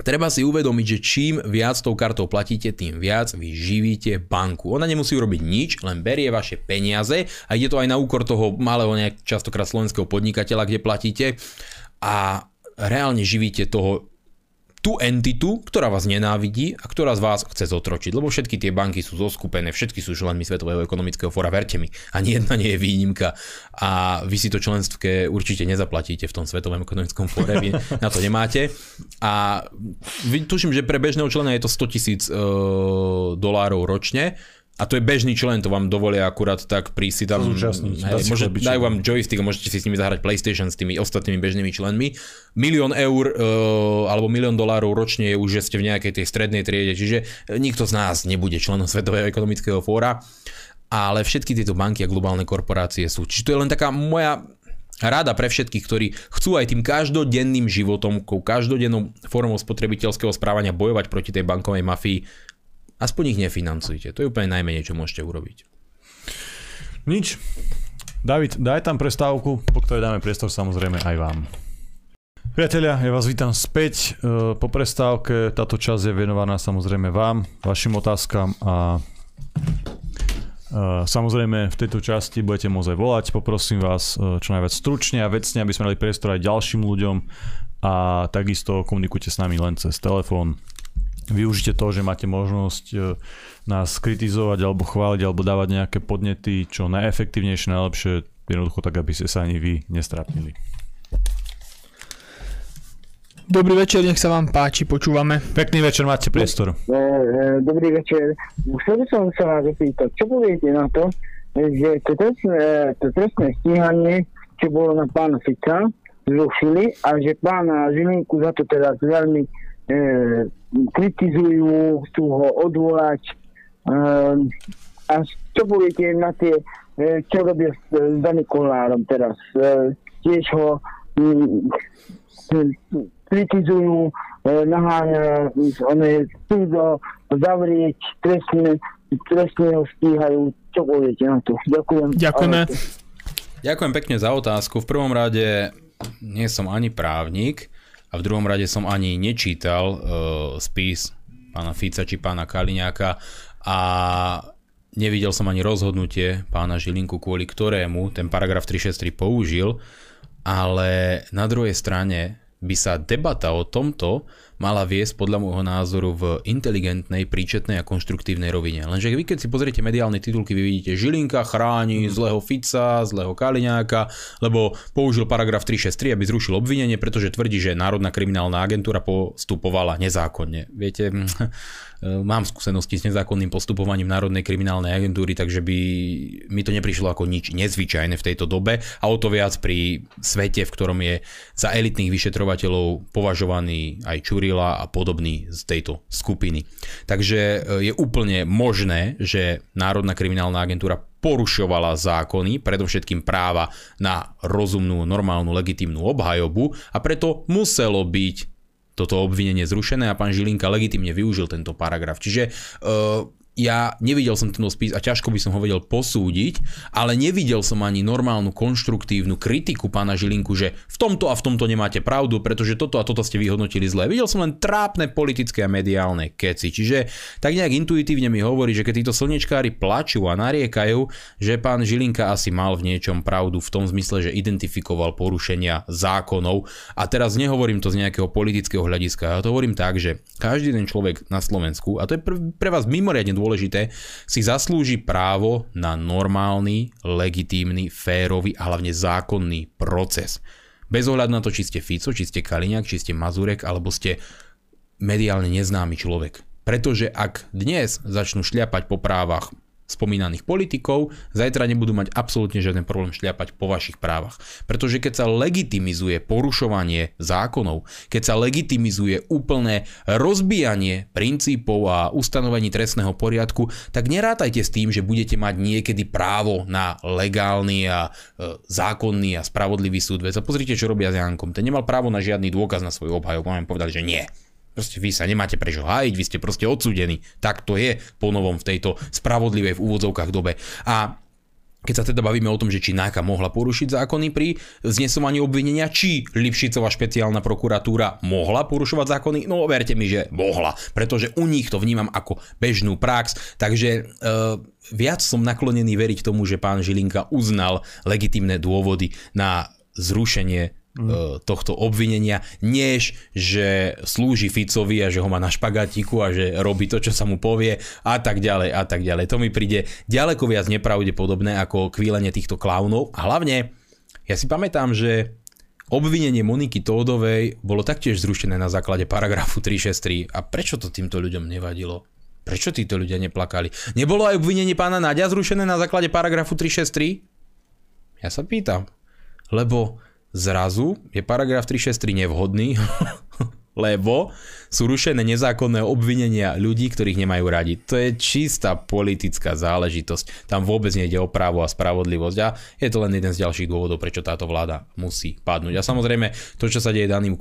S3: Treba si uvedomiť, že čím viac tou kartou platíte, tým viac vy živíte banku. Ona nemusí urobiť nič, len berie vaše peniaze a ide to aj na úkor toho malého nejak častokrát slovenského podnikateľa, kde platíte a reálne živíte toho tú entitu, ktorá vás nenávidí a ktorá z vás chce zotročiť. Lebo všetky tie banky sú zoskupené, všetky sú členmi Svetového ekonomického fóra, verte mi. Ani jedna nie je výnimka. A vy si to členské určite nezaplatíte v tom Svetovom ekonomickom fóre, vy na to nemáte. A tuším, že pre bežného člena je to 100 tisíc uh, dolárov ročne a to je bežný člen, to vám dovolia akurát tak prísť si tam, hej, môže, dajú vám joystick a môžete si s nimi zahrať PlayStation s tými ostatnými bežnými členmi. Milión eur uh, alebo milión dolárov ročne je už, že ste v nejakej tej strednej triede, čiže nikto z nás nebude členom Svetového ekonomického fóra, ale všetky tieto banky a globálne korporácie sú. Čiže to je len taká moja rada pre všetkých, ktorí chcú aj tým každodenným životom, každodennou formou spotrebiteľského správania bojovať proti tej bankovej mafii, aspoň ich nefinancujte. To je úplne najmenej, čo môžete urobiť.
S1: Nič. David, daj tam prestávku, po ktorej dáme priestor samozrejme aj vám. Priatelia, ja vás vítam späť e, po prestávke. Táto časť je venovaná samozrejme vám, vašim otázkam a Samozrejme, v tejto časti budete môcť aj volať. Poprosím vás e, čo najviac stručne a vecne, aby sme dali priestor aj ďalším ľuďom a takisto komunikujte s nami len cez telefón. Využite to, že máte možnosť e, nás kritizovať alebo chváliť alebo dávať nejaké podnety, čo najefektívnejšie, najlepšie, jednoducho tak, aby ste sa ani vy nestrapnili.
S2: Dobrý večer, nech sa vám páči, počúvame.
S1: Pekný večer, máte priestor.
S4: E, e, dobrý večer. Chcel by som sa vás opýtať, čo poviete na to, že to trestné, to trestné stíhanie, čo bolo na pána Fica, zrušili a že pána Žilinku za to teraz veľmi e, kritizujú, chcú ho odvolať. E, a čo poviete na tie, e, čo robia s, s Dani Kolárom teraz? E, tiež ho mm, kritizujú, e, naháňa, one chcú do, zavrieť, trestne, trestne ho stíhajú. Čo poviete na to? Ďakujem.
S2: Ďakujeme.
S3: Ďakujem pekne za otázku. V prvom rade nie som ani právnik a v druhom rade som ani nečítal uh, spis pána Fica či pána Kaliňáka a nevidel som ani rozhodnutie pána Žilinku, kvôli ktorému ten paragraf 363 použil, ale na druhej strane by sa debata o tomto mala viesť podľa môjho názoru v inteligentnej, príčetnej a konštruktívnej rovine. Lenže vy keď si pozriete mediálne titulky, vy vidíte Žilinka chráni mm. zlého Fica, zlého Kaliňáka, lebo použil paragraf 363, aby zrušil obvinenie, pretože tvrdí, že Národná kriminálna agentúra postupovala nezákonne. Viete, Eh, mám skúsenosti s nezákonným postupovaním Národnej kriminálnej agentúry, takže by mi to neprišlo ako nič nezvyčajné v tejto dobe a o to viac pri svete, v ktorom je za elitných vyšetrovateľov považovaný aj Čurila a podobný z tejto skupiny. Takže eh, je úplne možné, že Národná kriminálna agentúra porušovala zákony, predovšetkým práva na rozumnú, normálnu, legitímnu obhajobu a preto muselo byť toto obvinenie zrušené a pán Žilinka legitimne využil tento paragraf. Čiže uh, ja nevidel som ten spis a ťažko by som ho vedel posúdiť, ale nevidel som ani normálnu konštruktívnu kritiku pána Žilinku, že v tomto a v tomto nemáte pravdu, pretože toto a toto ste vyhodnotili zle. Videl som len trápne politické a mediálne keci. Čiže tak nejak intuitívne mi hovorí, že keď títo slnečkári plačú a nariekajú, že pán Žilinka asi mal v niečom pravdu v tom zmysle, že identifikoval porušenia zákonov. A teraz nehovorím to z nejakého politického hľadiska, ja to hovorím tak, že každý ten človek na Slovensku, a to je pre vás mimoriadne dôležité, si zaslúži právo na normálny, legitímny, férový a hlavne zákonný proces. Bez ohľadu na to, či ste Fico, či ste Kaliňák, či ste Mazurek, alebo ste mediálne neznámy človek. Pretože ak dnes začnú šľapať po právach spomínaných politikov, zajtra nebudú mať absolútne žiaden problém šliapať po vašich právach. Pretože keď sa legitimizuje porušovanie zákonov, keď sa legitimizuje úplné rozbijanie princípov a ustanovení trestného poriadku, tak nerátajte s tým, že budete mať niekedy právo na legálny a e, zákonný a spravodlivý súd. Veď sa pozrite, čo robia s Jankom. Ten nemal právo na žiadny dôkaz na svoju obhajobu. Máme povedali, že nie. Proste vy sa nemáte prečo hájiť, vy ste proste odsúdení. Tak to je ponovom v tejto spravodlivej v úvodzovkách dobe. A keď sa teda bavíme o tom, že či NAKA mohla porušiť zákony pri znesovaní obvinenia, či Lipšicová špeciálna prokuratúra mohla porušovať zákony, no verte mi, že mohla, pretože u nich to vnímam ako bežnú prax, takže e, viac som naklonený veriť tomu, že pán Žilinka uznal legitimné dôvody na zrušenie mm. tohto obvinenia, než že slúži Ficovi a že ho má na špagatiku a že robí to, čo sa mu povie a tak ďalej a tak ďalej. To mi príde ďaleko viac nepravdepodobné ako kvílenie týchto klaunov a hlavne ja si pamätám, že obvinenie Moniky Tódovej bolo taktiež zrušené na základe paragrafu 363 a prečo to týmto ľuďom nevadilo? Prečo títo ľudia neplakali? Nebolo aj obvinenie pána Nadia zrušené na základe paragrafu 363? Ja sa pýtam. Lebo zrazu je paragraf 363 nevhodný, lebo sú rušené nezákonné obvinenia ľudí, ktorých nemajú radi. To je čistá politická záležitosť. Tam vôbec nejde o právo a spravodlivosť a je to len jeden z ďalších dôvodov, prečo táto vláda musí padnúť. A samozrejme, to, čo sa deje daným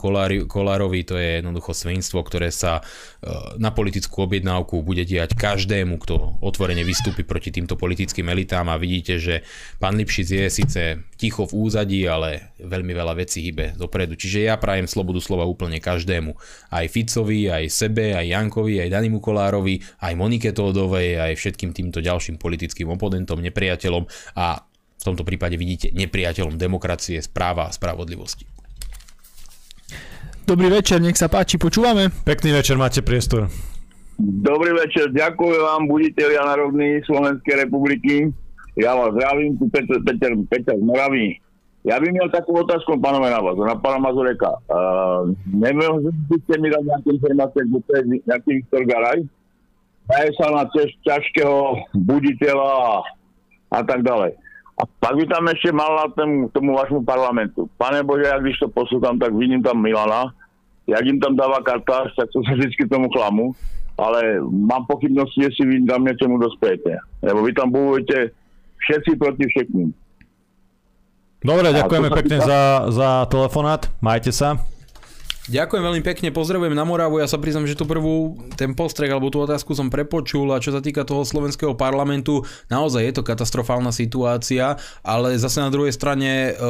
S3: Kolárovi, to je jednoducho svinstvo, ktoré sa e, na politickú objednávku bude diať každému, kto otvorene vystúpi proti týmto politickým elitám a vidíte, že pán Lipšic je síce ticho v úzadí, ale veľmi veľa vecí hýbe dopredu. Čiže ja prajem slobodu slova úplne každému. Aj Ficovi, aj sebe, aj Jankovi, aj Danimu Kolárovi, aj Monike Tódovej, aj všetkým týmto ďalším politickým oponentom, nepriateľom a v tomto prípade vidíte nepriateľom demokracie, správa a spravodlivosti.
S2: Dobrý večer, nech sa páči, počúvame.
S1: Pekný večer, máte priestor.
S5: Dobrý večer, ďakujem vám, buditeľia Národní Slovenskej republiky. Ja vás zdravím, tu Peter, Peter, Peter z Moravy. Ja by měl takovou otázku, panové, na vás, na pana Mazureka. Uh, nemohli byste mi dať nejaké informácie, kto to je nejaký Viktor Garaj? Daje sa na cest ťažkého buditeľa a tak ďalej. A pak by tam ešte mal na tém, tomu vašmu parlamentu. Pane Bože, ja když to poslúcham, tak vidím tam Milana. Jak im tam dáva kartáž, tak to sa vždycky tomu chlamu. Ale mám pochybnosti, jestli vy tam niečomu dospejete. Lebo vy tam bojujete všetci proti všetkým.
S1: Dobre, ďakujeme pekne za, za telefonát. Majte sa.
S3: Ďakujem veľmi pekne, pozdravujem na Moravu. Ja sa priznam, že tú prvú, ten postrek alebo tú otázku som prepočul a čo sa týka toho slovenského parlamentu, naozaj je to katastrofálna situácia, ale zase na druhej strane e,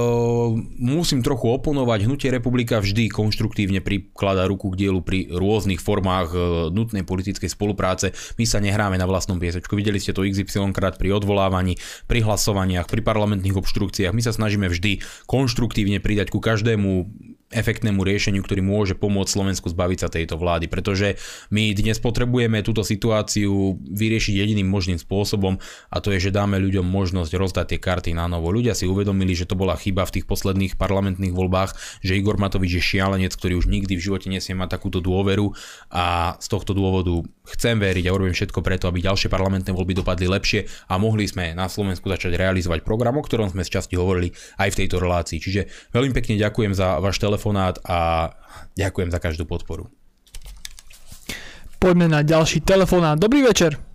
S3: musím trochu oponovať. Hnutie republika vždy konštruktívne prikladá ruku k dielu pri rôznych formách e, nutnej politickej spolupráce. My sa nehráme na vlastnom piesečku. Videli ste to XY krát pri odvolávaní, pri hlasovaniach, pri parlamentných obštrukciách. My sa snažíme vždy konštruktívne pridať ku každému efektnému riešeniu, ktorý môže pomôcť Slovensku zbaviť sa tejto vlády, pretože my dnes potrebujeme túto situáciu vyriešiť jediným možným spôsobom a to je, že dáme ľuďom možnosť rozdať tie karty na novo. Ľudia si uvedomili, že to bola chyba v tých posledných parlamentných voľbách, že Igor Matovič je šialenec, ktorý už nikdy v živote nesie mať takúto dôveru a z tohto dôvodu chcem veriť a urobím všetko preto, aby ďalšie parlamentné voľby dopadli lepšie a mohli sme na Slovensku začať realizovať program, o ktorom sme z časti hovorili aj v tejto relácii. Čiže veľmi pekne ďakujem za váš telefonát a ďakujem za každú podporu.
S2: Poďme na ďalší telefonát. Dobrý večer.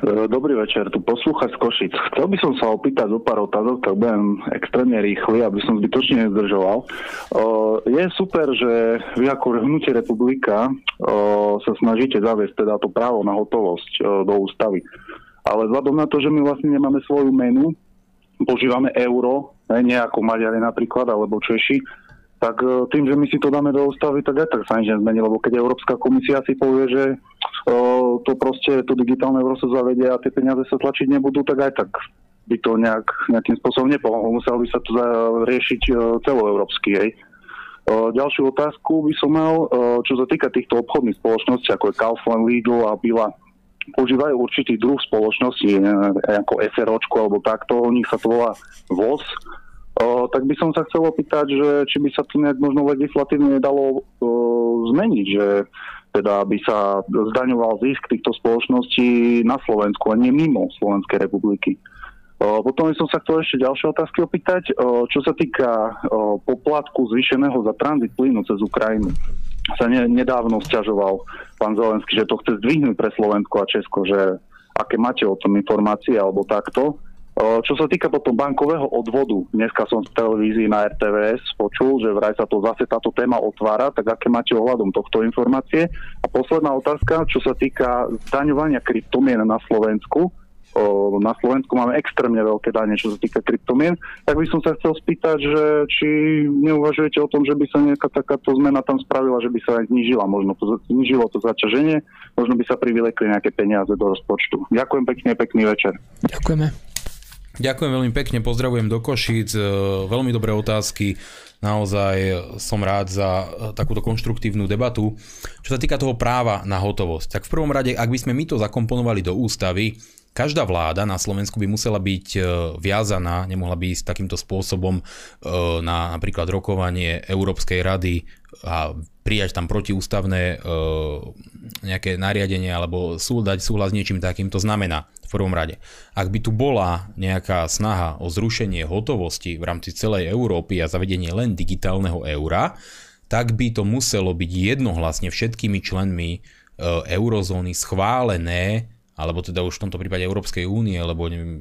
S6: E, dobrý večer, tu poslúchať z Košic. Chcel by som sa opýtať zo pár otázok, tak budem extrémne rýchly, aby som zbytočne nezdržoval. E, je super, že vy ako hnutie republika e, sa snažíte zaviesť teda to právo na hotovosť do ústavy. Ale vzhľadom na to, že my vlastne nemáme svoju menu, používame euro, nie ako Maďari napríklad, alebo Češi, tak e, tým, že my si to dáme do ústavy, tak aj tak sa nič nezmení, lebo keď Európska komisia si povie, že e, to proste, to digitálne euro sa zavedie a tie peniaze sa tlačiť nebudú, tak aj tak by to nejak, nejakým spôsobom nepomohlo. Musel by sa to riešiť e, celoeurópsky. Hej. Ďalšiu otázku by som mal, čo sa týka týchto obchodných spoločností, ako je Kaufland, Lidl a Bila, používajú určitý druh spoločnosti, ako SROčku alebo takto, u nich sa to volá VOZ, O, tak by som sa chcel opýtať, že či by sa to nejak možno legislatívne nedalo zmeniť, že teda by sa zdaňoval zisk týchto spoločností na Slovensku a nie mimo Slovenskej republiky. Potom som sa chcel ešte ďalšie otázky opýtať. Čo sa týka poplatku zvýšeného za tranzit plynu cez Ukrajinu, sa ne, nedávno stiažoval pán Zelenský, že to chce zdvihnúť pre Slovensko a Česko, že aké máte o tom informácie alebo takto. Čo sa týka potom bankového odvodu, dneska som v televízii na RTVS počul, že vraj sa to zase táto téma otvára, tak aké máte ohľadom tohto informácie? A posledná otázka, čo sa týka zdaňovania kryptomien na Slovensku, na Slovensku máme extrémne veľké dane, čo sa týka kryptomien, tak by som sa chcel spýtať, že či neuvažujete o tom, že by sa nejaká takáto zmena tam spravila, že by sa znižila, možno to, znižilo to zaťaženie, možno by sa privilekli nejaké peniaze do rozpočtu. Ďakujem pekne, pekný večer.
S2: Ďakujeme.
S3: Ďakujem veľmi pekne, pozdravujem do Košíc, e, veľmi dobré otázky, naozaj som rád za e, takúto konštruktívnu debatu. Čo sa týka toho práva na hotovosť, tak v prvom rade, ak by sme my to zakomponovali do ústavy, každá vláda na Slovensku by musela byť e, viazaná, nemohla by ísť takýmto spôsobom na napríklad rokovanie Európskej rady a prijať tam protiústavné nejaké nariadenie alebo súdať súhlas niečím takým. To znamená, v prvom rade. Ak by tu bola nejaká snaha o zrušenie hotovosti v rámci celej Európy a zavedenie len digitálneho eura, tak by to muselo byť jednohlasne všetkými členmi e, eurozóny schválené alebo teda už v tomto prípade Európskej únie, lebo neviem,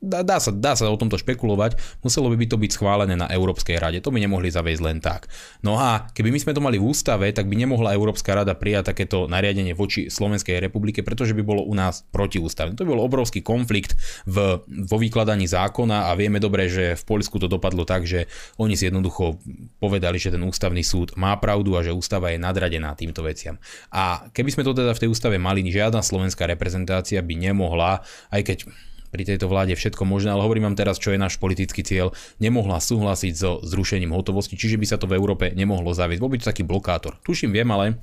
S3: dá, dá, sa, dá sa o tomto špekulovať, muselo by to byť schválené na Európskej rade. To by nemohli zaviesť len tak. No a keby my sme to mali v ústave, tak by nemohla Európska rada prijať takéto nariadenie voči Slovenskej republike, pretože by bolo u nás protiústavné. To by bol obrovský konflikt v, vo vykladaní zákona a vieme dobre, že v Poľsku to dopadlo tak, že oni si jednoducho povedali, že ten ústavný súd má pravdu a že ústava je nadradená týmto veciam. A keby sme to teda v tej ústave mali, žiadna slovenská reprezentácia by nemohla, aj keď pri tejto vláde všetko možné, ale hovorím vám teraz, čo je náš politický cieľ, nemohla súhlasiť so zrušením hotovosti, čiže by sa to v Európe nemohlo zaviesť. Bol by to taký blokátor. Tuším, viem, ale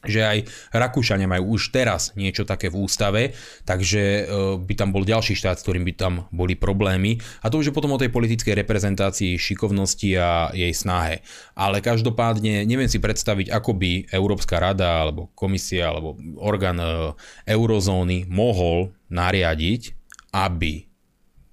S3: že aj Rakúšania majú už teraz niečo také v ústave, takže e, by tam bol ďalší štát, s ktorým by tam boli problémy. A to už je potom o tej politickej reprezentácii, šikovnosti a jej snahe. Ale každopádne neviem si predstaviť, ako by Európska rada alebo komisia alebo orgán e, eurozóny mohol nariadiť, aby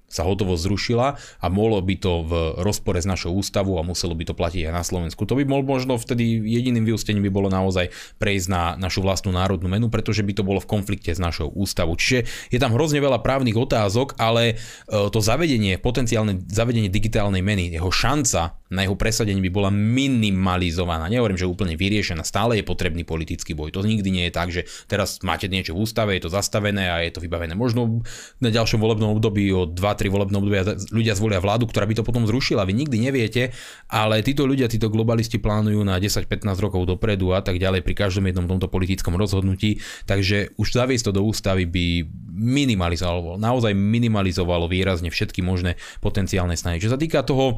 S3: sa hotovo zrušila a mohlo by to v rozpore s našou ústavou a muselo by to platiť aj na Slovensku. To by bol možno vtedy jediným vyústením by bolo naozaj prejsť na našu vlastnú národnú menu, pretože by to bolo v konflikte s našou ústavou. Čiže je tam hrozne veľa právnych otázok, ale e, to zavedenie, potenciálne zavedenie digitálnej meny, jeho šanca na jeho presadenie by bola minimalizovaná. Nehovorím, že úplne vyriešená. Stále je potrebný politický boj. To nikdy nie je tak, že teraz máte niečo v ústave, je to zastavené a je to vybavené. Možno na ďalšom volebnom období o 2-3 volebné obdobia ľudia zvolia vládu, ktorá by to potom zrušila. Vy nikdy neviete, ale títo ľudia, títo globalisti plánujú na 10-15 rokov dopredu a tak ďalej pri každom jednom tomto politickom rozhodnutí. Takže už zaviesť to do ústavy by minimalizovalo, naozaj minimalizovalo výrazne všetky možné potenciálne snahy. Čo sa týka toho,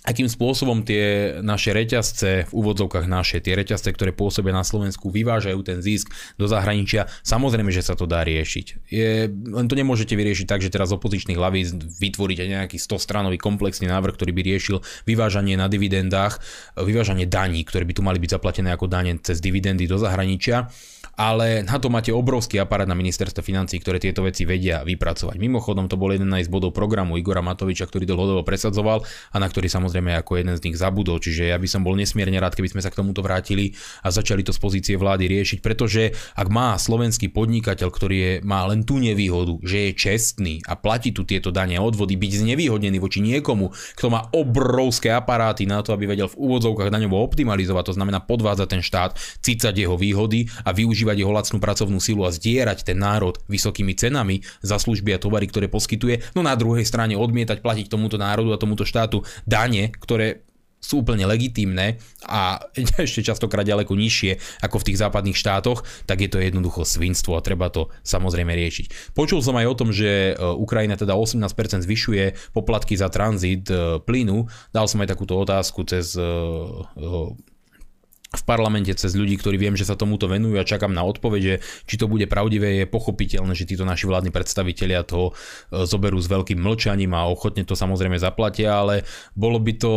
S3: akým spôsobom tie naše reťazce, v úvodzovkách naše, tie reťazce, ktoré pôsobia na Slovensku, vyvážajú ten zisk do zahraničia, samozrejme, že sa to dá riešiť. Je, len to nemôžete vyriešiť tak, že teraz opozičných hlaví vytvoríte nejaký 100-stranový komplexný návrh, ktorý by riešil vyvážanie na dividendách, vyvážanie daní, ktoré by tu mali byť zaplatené ako dane cez dividendy do zahraničia ale na to máte obrovský aparát na ministerstve financí, ktoré tieto veci vedia vypracovať. Mimochodom, to bol jeden z bodov programu Igora Matoviča, ktorý dlhodobo presadzoval a na ktorý samozrejme ako jeden z nich zabudol. Čiže ja by som bol nesmierne rád, keby sme sa k tomuto vrátili a začali to z pozície vlády riešiť, pretože ak má slovenský podnikateľ, ktorý je, má len tú nevýhodu, že je čestný a platí tu tieto dane a odvody, byť znevýhodnený voči niekomu, kto má obrovské aparáty na to, aby vedel v úvodzovkách daňovo optimalizovať, to znamená podvádzať ten štát, cicať jeho výhody a využívať využívať jeho lacnú pracovnú silu a zdierať ten národ vysokými cenami za služby a tovary, ktoré poskytuje, no na druhej strane odmietať platiť tomuto národu a tomuto štátu dane, ktoré sú úplne legitímne a ešte častokrát ďaleko nižšie ako v tých západných štátoch, tak je to jednoducho svinstvo a treba to samozrejme riešiť. Počul som aj o tom, že e, Ukrajina teda 18% zvyšuje poplatky za tranzit e, plynu. Dal som aj takúto otázku cez e, v parlamente cez ľudí, ktorí viem, že sa tomuto venujú a čakám na odpoveď, že či to bude pravdivé, je pochopiteľné, že títo naši vládni predstavitelia to e, zoberú s veľkým mlčaním a ochotne to samozrejme zaplatia, ale bolo by to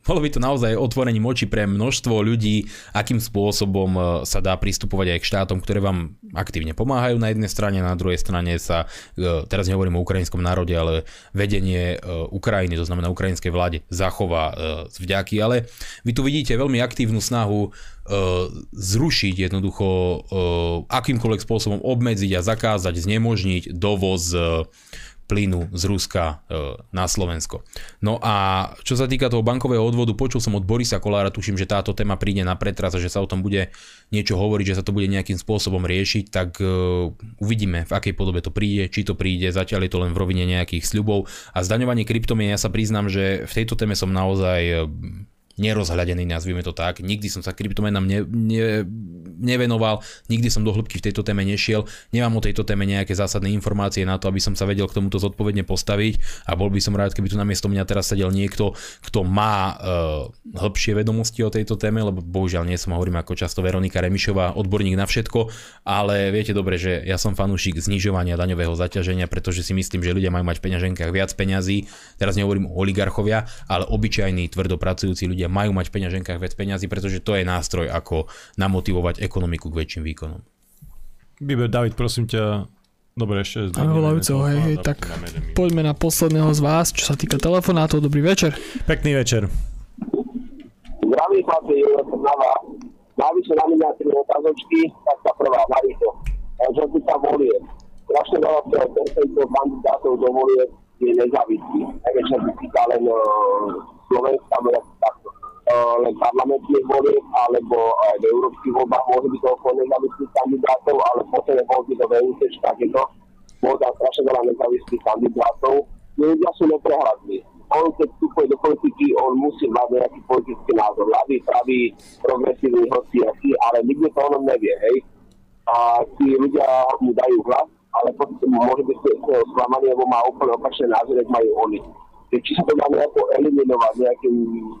S3: bolo by to naozaj otvorením očí pre množstvo ľudí, akým spôsobom e, sa dá pristupovať aj k štátom, ktoré vám aktívne pomáhajú na jednej strane, na druhej strane sa, e, teraz nehovorím o ukrajinskom národe, ale vedenie e, Ukrajiny, to znamená ukrajinskej vláde, zachová vďaky, ale vy tu vidíte veľmi aktívnu snahu zrušiť jednoducho akýmkoľvek spôsobom obmedziť a zakázať, znemožniť dovoz plynu z Ruska e, na Slovensko. No a čo sa týka toho bankového odvodu, počul som od Borisa Kolára, tuším, že táto téma príde na pretras a že sa o tom bude niečo hovoriť, že sa to bude nejakým spôsobom riešiť, tak e, uvidíme, v akej podobe to príde, či to príde, zatiaľ je to len v rovine nejakých sľubov. A zdaňovanie kryptomien, ja sa priznám, že v tejto téme som naozaj e, nerozhľadený, nazvime to tak. Nikdy som sa kryptomenám ne, ne, nevenoval, nikdy som do hĺbky v tejto téme nešiel, nemám o tejto téme nejaké zásadné informácie na to, aby som sa vedel k tomuto zodpovedne postaviť a bol by som rád, keby tu namiesto mňa teraz sedel niekto, kto má uh, hĺbšie vedomosti o tejto téme, lebo bohužiaľ nie som, hovorím ako často Veronika Remišová, odborník na všetko, ale viete dobre, že ja som fanúšik znižovania daňového zaťaženia, pretože si myslím, že ľudia majú mať v peňaženkách viac peňazí, teraz nehovorím o oligarchovia, ale obyčajní tvrdopracujúci ľudia majú mať v peňaženkách viac peňazí, pretože to je nástroj, ako namotivovať ekonomiku k väčším výkonom.
S1: Bibe, David, prosím ťa, Dobre, ešte
S2: Áno, volajúceho, hej, hej, tak poďme na posledného z vás, čo sa týka telefonátov. Dobrý večer.
S1: Pekný večer.
S5: Zdravím
S7: Napríklad je na vás, navyše na mňa tri otázočky, tak tá prvá, narýchlo. Čo si sa volie? Strašne veľa percentov kandidátov do volie je nezávislý. Najväčšia by týka len Slovenska, takto. Len parlamentných volieb, alebo aj v európskych voľbách môže byť okolo nezávislých kandidátov, ale posledné voľby do VUC, takéto, môže strašne veľa nezávislých kandidátov. Ľudia sú neprehľadní on keď vstupuje do politiky, on musí mať nejaký politický názor. Ľavý, pravý, progresívny, hoci aký, ale nikto to on nevie, hej. A tí ľudia mu dajú hlas, ale potom môže byť sklamaný, lebo má úplne opačné názory, majú oni. Či sa to dá nejako eliminovať nejakým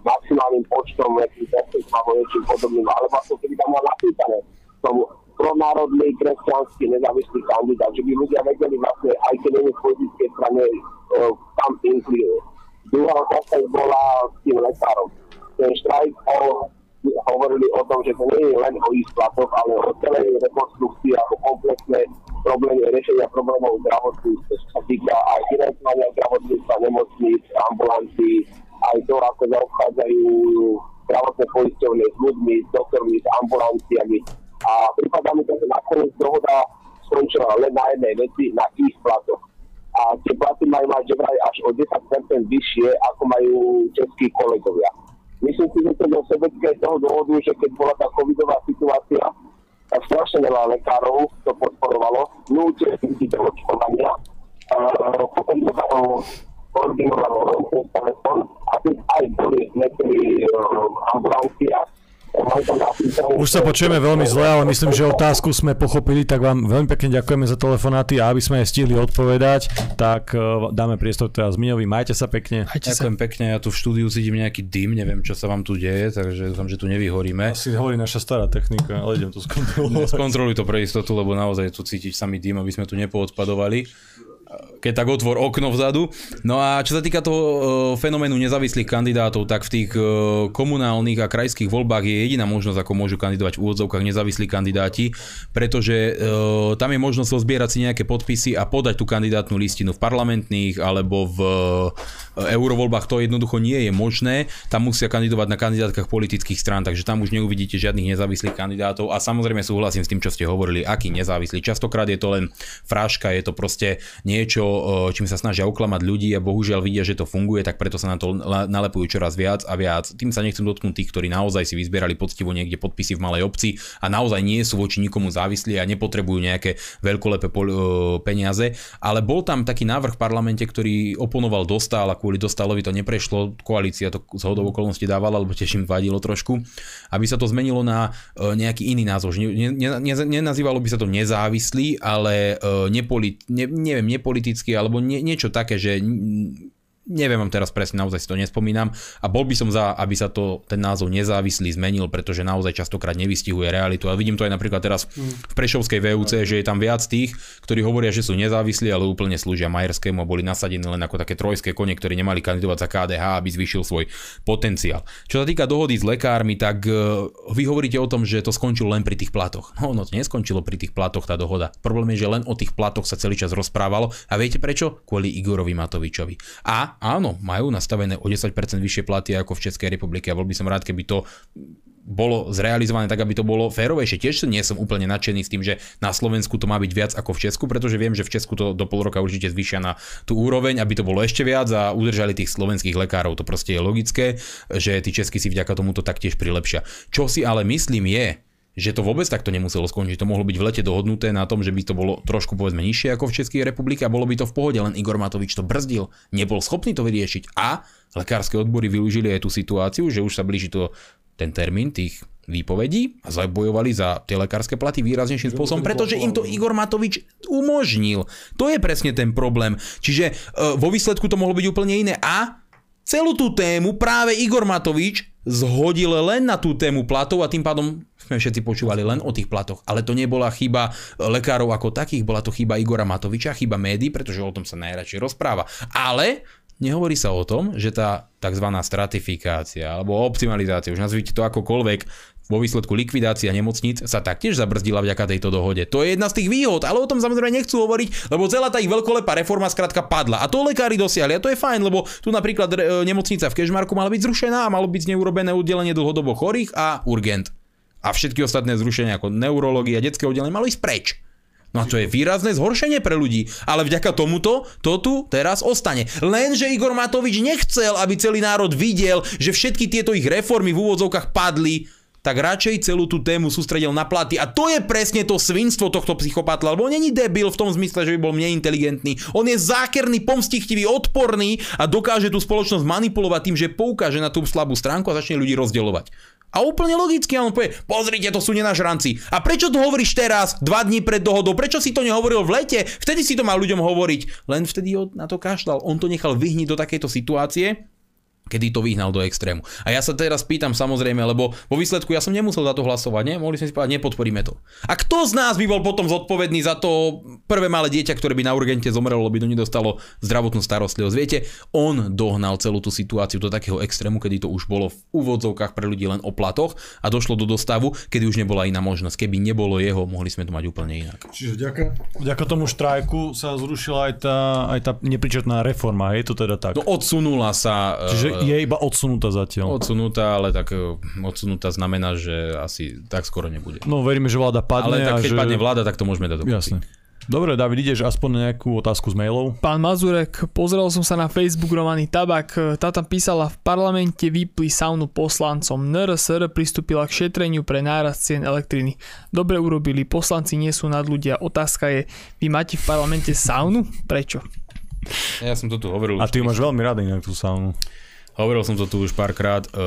S7: maximálnym počtom, nejakým percentom alebo niečím podobným, ale vlastne keby tam mal napísané tomu pronárodný, kresťanský, nezávislý kandidát, že by ľudia vedeli vlastne, aj keď nie v politickej strane, tam inklinuje Druhá otázka bola s tým lekárom. Ten štrajk hovorili o tom, že to nie je len o ich platoch, ale o celej rekonstrukcii ako komplexné problémy riešenia problémov zdravotníctva, čo sa týka aj financovania zdravotníctva, nemocníc, ambulancií, aj to, ako zaobchádzajú zdravotné poisťovne s ľuďmi, s doktormi, s ambulanciami. A prípadá mi to, že nakoniec dohoda skončila len na jednej veci, na ich platoch a tie platy majú mať vraj až o 10% vyššie, ako majú českí kolegovia. Myslím si, že to je sebecké z toho dôvodu, že keď bola tá covidová situácia, tak strašne veľa lekárov to podporovalo, núte ľudí do očkovania, potom to koordinovalo telefón a aj boli niektorí ambulancia,
S1: už sa počujeme veľmi zle, ale myslím, že otázku sme pochopili, tak vám veľmi pekne ďakujeme za telefonáty a aby sme aj stihli odpovedať, tak uh, dáme priestor teraz Miňovi. Majte sa pekne.
S3: Majte Ďakujem sa. pekne, ja tu v štúdiu cítim nejaký dym, neviem, čo sa vám tu deje, takže dúfam, že tu nevyhoríme.
S1: Asi hovorí naša stará technika, ale idem to skontrolovať.
S3: Skontroluj to pre istotu, lebo naozaj tu cítiť samý dym, aby sme tu nepoodpadovali keď tak otvor okno vzadu. No a čo sa týka toho e, fenoménu nezávislých kandidátov, tak v tých e, komunálnych a krajských voľbách je jediná možnosť, ako môžu kandidovať v úvodzovkách nezávislí kandidáti, pretože e, tam je možnosť zbierať si nejaké podpisy a podať tú kandidátnu listinu v parlamentných alebo v eurovoľbách to jednoducho nie je možné. Tam musia kandidovať na kandidátkach politických strán, takže tam už neuvidíte žiadnych nezávislých kandidátov a samozrejme súhlasím s tým, čo ste hovorili, aký nezávislý. Častokrát je to len fráška, je to proste niečo, čím sa snažia uklamať ľudí a bohužiaľ vidia, že to funguje, tak preto sa na to nalepujú čoraz viac a viac. Tým sa nechcem dotknúť tých, ktorí naozaj si vyzbierali poctivo niekde podpisy v malej obci a naozaj nie sú voči nikomu závislí a nepotrebujú nejaké veľkolepé peniaze, ale bol tam taký návrh v parlamente, ktorý oponoval dostal a kvôli Dostalovi to neprešlo, koalícia to z hodov okolností dávala, lebo tiež im vadilo trošku, aby sa to zmenilo na e, nejaký iný názov. Ne, ne, ne, nenazývalo by sa to nezávislý, ale e, nepolit, ne, neviem, nepolitický, alebo nie, niečo také, že neviem vám teraz presne, naozaj si to nespomínam a bol by som za, aby sa to, ten názov nezávislý zmenil, pretože naozaj častokrát nevystihuje realitu a vidím to aj napríklad teraz v Prešovskej VUC, že je tam viac tých, ktorí hovoria, že sú nezávislí, ale úplne slúžia Majerskému a boli nasadení len ako také trojské kone, ktorí nemali kandidovať za KDH, aby zvýšil svoj potenciál. Čo sa týka dohody s lekármi, tak e, vy hovoríte o tom, že to skončilo len pri tých platoch. No, no to neskončilo pri tých platoch tá dohoda. Problém je, že len o tých platoch sa celý čas rozprávalo a viete prečo? Kvôli Igorovi Matovičovi. A áno, majú nastavené o 10% vyššie platy ako v Českej republike a bol by som rád, keby to bolo zrealizované tak, aby to bolo férovejšie. Tiež nie som úplne nadšený s tým, že na Slovensku to má byť viac ako v Česku, pretože viem, že v Česku to do pol roka určite zvýšia na tú úroveň, aby to bolo ešte viac a udržali tých slovenských lekárov. To proste je logické, že tí Česky si vďaka tomuto taktiež prilepšia. Čo si ale myslím je, že to vôbec takto nemuselo skončiť. To mohlo byť v lete dohodnuté na tom, že by to bolo trošku povedzme nižšie ako v Českej republike a bolo by to v pohode, len Igor Matovič to brzdil, nebol schopný to vyriešiť a lekárske odbory využili aj tú situáciu, že už sa blíži to ten termín tých výpovedí a zabojovali za tie lekárske platy výraznejším spôsobom, pretože im to Igor Matovič umožnil. To je presne ten problém. Čiže e, vo výsledku to mohlo byť úplne iné a celú tú tému práve Igor Matovič zhodil len na tú tému platov a tým pádom sme všetci počúvali len o tých platoch. Ale to nebola chyba lekárov ako takých, bola to chyba Igora Matoviča, chyba médií, pretože o tom sa najradšej rozpráva. Ale nehovorí sa o tom, že tá tzv. stratifikácia alebo optimalizácia, už nazvite to akokoľvek, vo výsledku likvidácia nemocníc sa taktiež zabrzdila vďaka tejto dohode. To je jedna z tých výhod, ale o tom samozrejme nechcú hovoriť, lebo celá tá ich veľkolepá reforma skrátka padla. A to lekári dosiahli a to je fajn, lebo tu napríklad e, nemocnica v Kešmarku mala byť zrušená a malo byť z nej urobené oddelenie dlhodobo chorých a urgent. A všetky ostatné zrušenia ako neurológia, detské oddelenie malo ísť preč. No a to je výrazné zhoršenie pre ľudí. Ale vďaka tomuto to tu teraz ostane. Lenže Igor Matovič nechcel, aby celý národ videl, že všetky tieto ich reformy v úvodzovkách padli tak radšej celú tú tému sústredil na platy. A to je presne to svinstvo tohto psychopatla, lebo on není debil v tom zmysle, že by bol mne inteligentný. On je zákerný, pomstichtivý, odporný a dokáže tú spoločnosť manipulovať tým, že poukáže na tú slabú stránku a začne ľudí rozdeľovať. A úplne logicky on povie, pozrite, to sú nenažranci. A prečo to hovoríš teraz, dva dní pred dohodou? Prečo si to nehovoril v lete? Vtedy si to mal ľuďom hovoriť. Len vtedy na to kašľal. On to nechal vyhniť do takejto situácie, kedy to vyhnal do extrému. A ja sa teraz pýtam samozrejme, lebo vo výsledku ja som nemusel za to hlasovať, nie? Mohli sme si povedať, nepodporíme to. A kto z nás by bol potom zodpovedný za to prvé malé dieťa, ktoré by na urgente zomrelo, lebo by do nedostalo zdravotnú starostlivosť? Viete, on dohnal celú tú situáciu do takého extrému, kedy to už bolo v úvodzovkách pre ľudí len o platoch a došlo do dostavu, kedy už nebola iná možnosť. Keby nebolo jeho, mohli sme to mať úplne inak.
S1: Čiže vďaka, vďaka tomu štrajku sa zrušila aj tá, aj tá nepričetná reforma, je to teda tak?
S3: No odsunula sa...
S1: Čiže je iba odsunutá zatiaľ.
S3: Odsunutá, ale tak e, odsunutá znamená, že asi tak skoro nebude.
S1: No veríme, že vláda padne.
S3: Ale tak keď
S1: že...
S3: padne vláda, tak to môžeme dať dokopy.
S1: Jasne. Dobre, David, ideš aspoň na nejakú otázku z mailov?
S2: Pán Mazurek, pozrel som sa na Facebook Romany Tabak, tá tam písala v parlamente vypli saunu poslancom. NRSR pristúpila k šetreniu pre nárast cien elektriny. Dobre urobili, poslanci nie sú nad ľudia. Otázka je, vy máte v parlamente saunu? Prečo?
S3: Ja som to tu hovoril.
S1: A ty máš veľmi rád inak tú saunu.
S3: Hovoril som to tu už párkrát. e,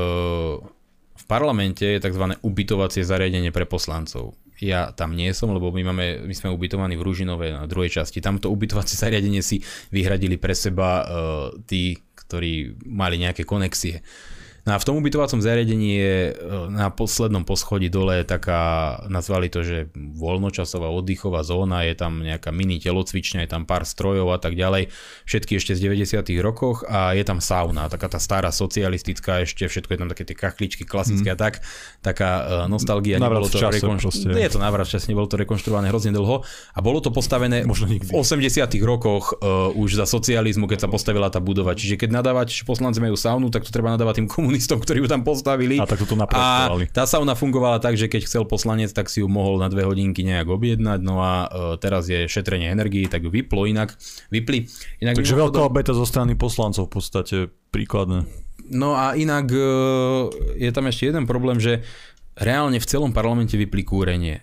S3: V parlamente je tzv. ubytovacie zariadenie pre poslancov. Ja tam nie som, lebo my, máme, my sme ubytovaní v Ružinove na druhej časti. Tamto ubytovacie zariadenie si vyhradili pre seba e, tí, ktorí mali nejaké konexie. No a v tom ubytovacom zariadení je e, na poslednom poschodí dole taká, nazvali to, že voľnočasová oddychová zóna, je tam nejaká mini telocvičňa, je tam pár strojov a tak ďalej, všetky ešte z 90 rokoch a je tam sauna, taká tá stará socialistická ešte, všetko je tam také tie kachličky klasické mm. a tak, taká e, nostalgia.
S1: V
S3: to
S1: čase proste.
S3: Je to návrat v čase, nebolo to rekonštruované hrozne dlho a bolo to postavené
S1: Možno
S3: v
S1: nikdy.
S3: 80 rokoch uh, už za socializmu, keď sa postavila tá budova. Čiže keď nadávať, poslanci majú saunu, tak to treba nadávať tým komunistom, ktorí ju tam postavili.
S1: A tak to tu
S3: A tá sauna fungovala tak, že keď chcel poslanec, tak si ju mohol na dve hodinky nejak objednať. No a uh, teraz je šetrenie energii, tak ju vyplo inak. Vypli. Inak
S1: Takže veľká
S3: mimochodom-
S1: obeta zo strany poslancov v podstate príkladné.
S3: No a inak e, je tam ešte jeden problém, že reálne v celom parlamente vypli kúrenie.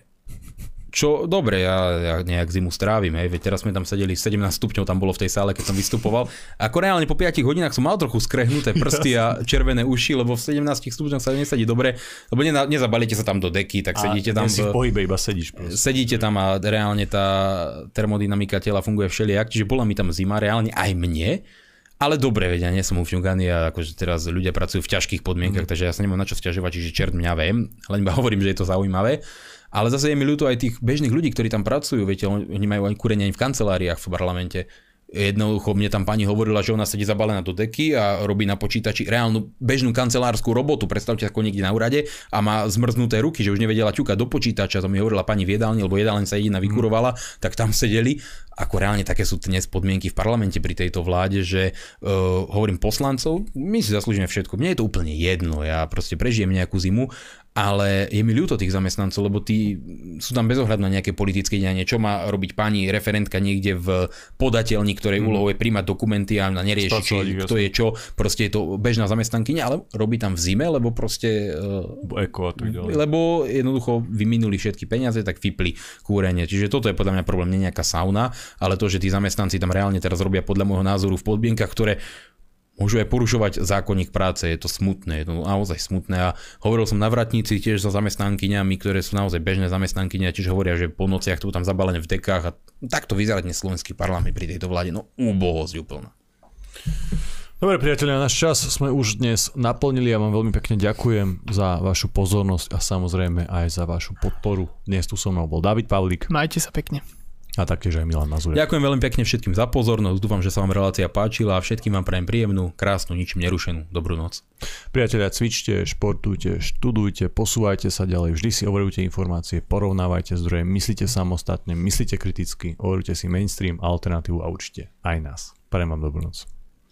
S3: Čo, dobre, ja, ja nejak zimu strávim, hej, veď teraz sme tam sedeli 17 stupňov, tam bolo v tej sále, keď som vystupoval. Ako reálne po 5 hodinách som mal trochu skrehnuté prsty a červené uši, lebo v 17 stupňoch sa nesedí dobre, lebo neza, nezabalíte sa tam do deky, tak sedíte tam
S1: si v pohybe, iba sedíš proste.
S3: sedíte tam a reálne tá termodynamika tela funguje všelijak, čiže bola mi tam zima, reálne aj mne, ale dobre, veď ja nie som ufňuganý a akože teraz ľudia pracujú v ťažkých podmienkach, mm. takže ja sa nemám na čo sťažovať, čiže čert mňa viem, len iba hovorím, že je to zaujímavé. Ale zase je mi ľúto aj tých bežných ľudí, ktorí tam pracujú, viete, oni majú aj kúrenie v kanceláriách v parlamente. Jednoducho mne tam pani hovorila, že ona sedí zabalená do deky a robí na počítači reálnu bežnú kancelárskú robotu. Predstavte ako niekde na úrade a má zmrznuté ruky, že už nevedela ťukať do počítača. To mi hovorila pani v jedálni, lebo jedálne sa jediná vykurovala, tak tam sedeli. Ako reálne také sú dnes podmienky v parlamente pri tejto vláde, že uh, hovorím poslancov, my si zaslúžime všetko. Mne je to úplne jedno, ja proste prežijem nejakú zimu, ale je mi ľúto tých zamestnancov, lebo tí sú tam bez ohľadu na nejaké politické dianie. Čo má robiť pani referentka niekde v podateľni, ktorej mm. úlohou je príjmať dokumenty a na neriešiť,
S1: Spracovať ich,
S3: kto je čo. Proste je to bežná zamestnankyňa, ale robí tam v zime, lebo proste... Uh,
S1: Eko a tak ďalej.
S3: lebo jednoducho vyminuli všetky peniaze, tak vypli kúrenie. Čiže toto je podľa mňa problém, nie nejaká sauna, ale to, že tí zamestnanci tam reálne teraz robia podľa môjho názoru v podmienkach, ktoré môžu aj porušovať zákonník práce, je to smutné, je to naozaj smutné a hovoril som navratníci tiež so zamestnankyňami, ktoré sú naozaj bežné zamestnankyne a tiež hovoria, že po nociach to tam zabalené v dekách a takto vyzerá dnes slovenský parlament pri tejto vláde, no úbohosť úplná.
S1: Dobre priatelia, náš čas sme už dnes naplnili a vám veľmi pekne ďakujem za vašu pozornosť a samozrejme aj za vašu podporu. Dnes tu so mnou bol David Pavlík.
S2: Majte sa pekne.
S1: A taktiež aj Milan Mazurek.
S3: Ďakujem veľmi pekne všetkým za pozornosť, dúfam, že sa vám relácia páčila a všetkým vám prajem príjemnú, krásnu, ničím nerušenú dobrú noc.
S1: Priatelia, cvičte, športujte, študujte, posúvajte sa ďalej, vždy si overujte informácie, porovnávajte zdroje, myslite samostatne, myslite kriticky, overujte si mainstream, alternatívu a určite aj nás. Prajem vám dobrú noc.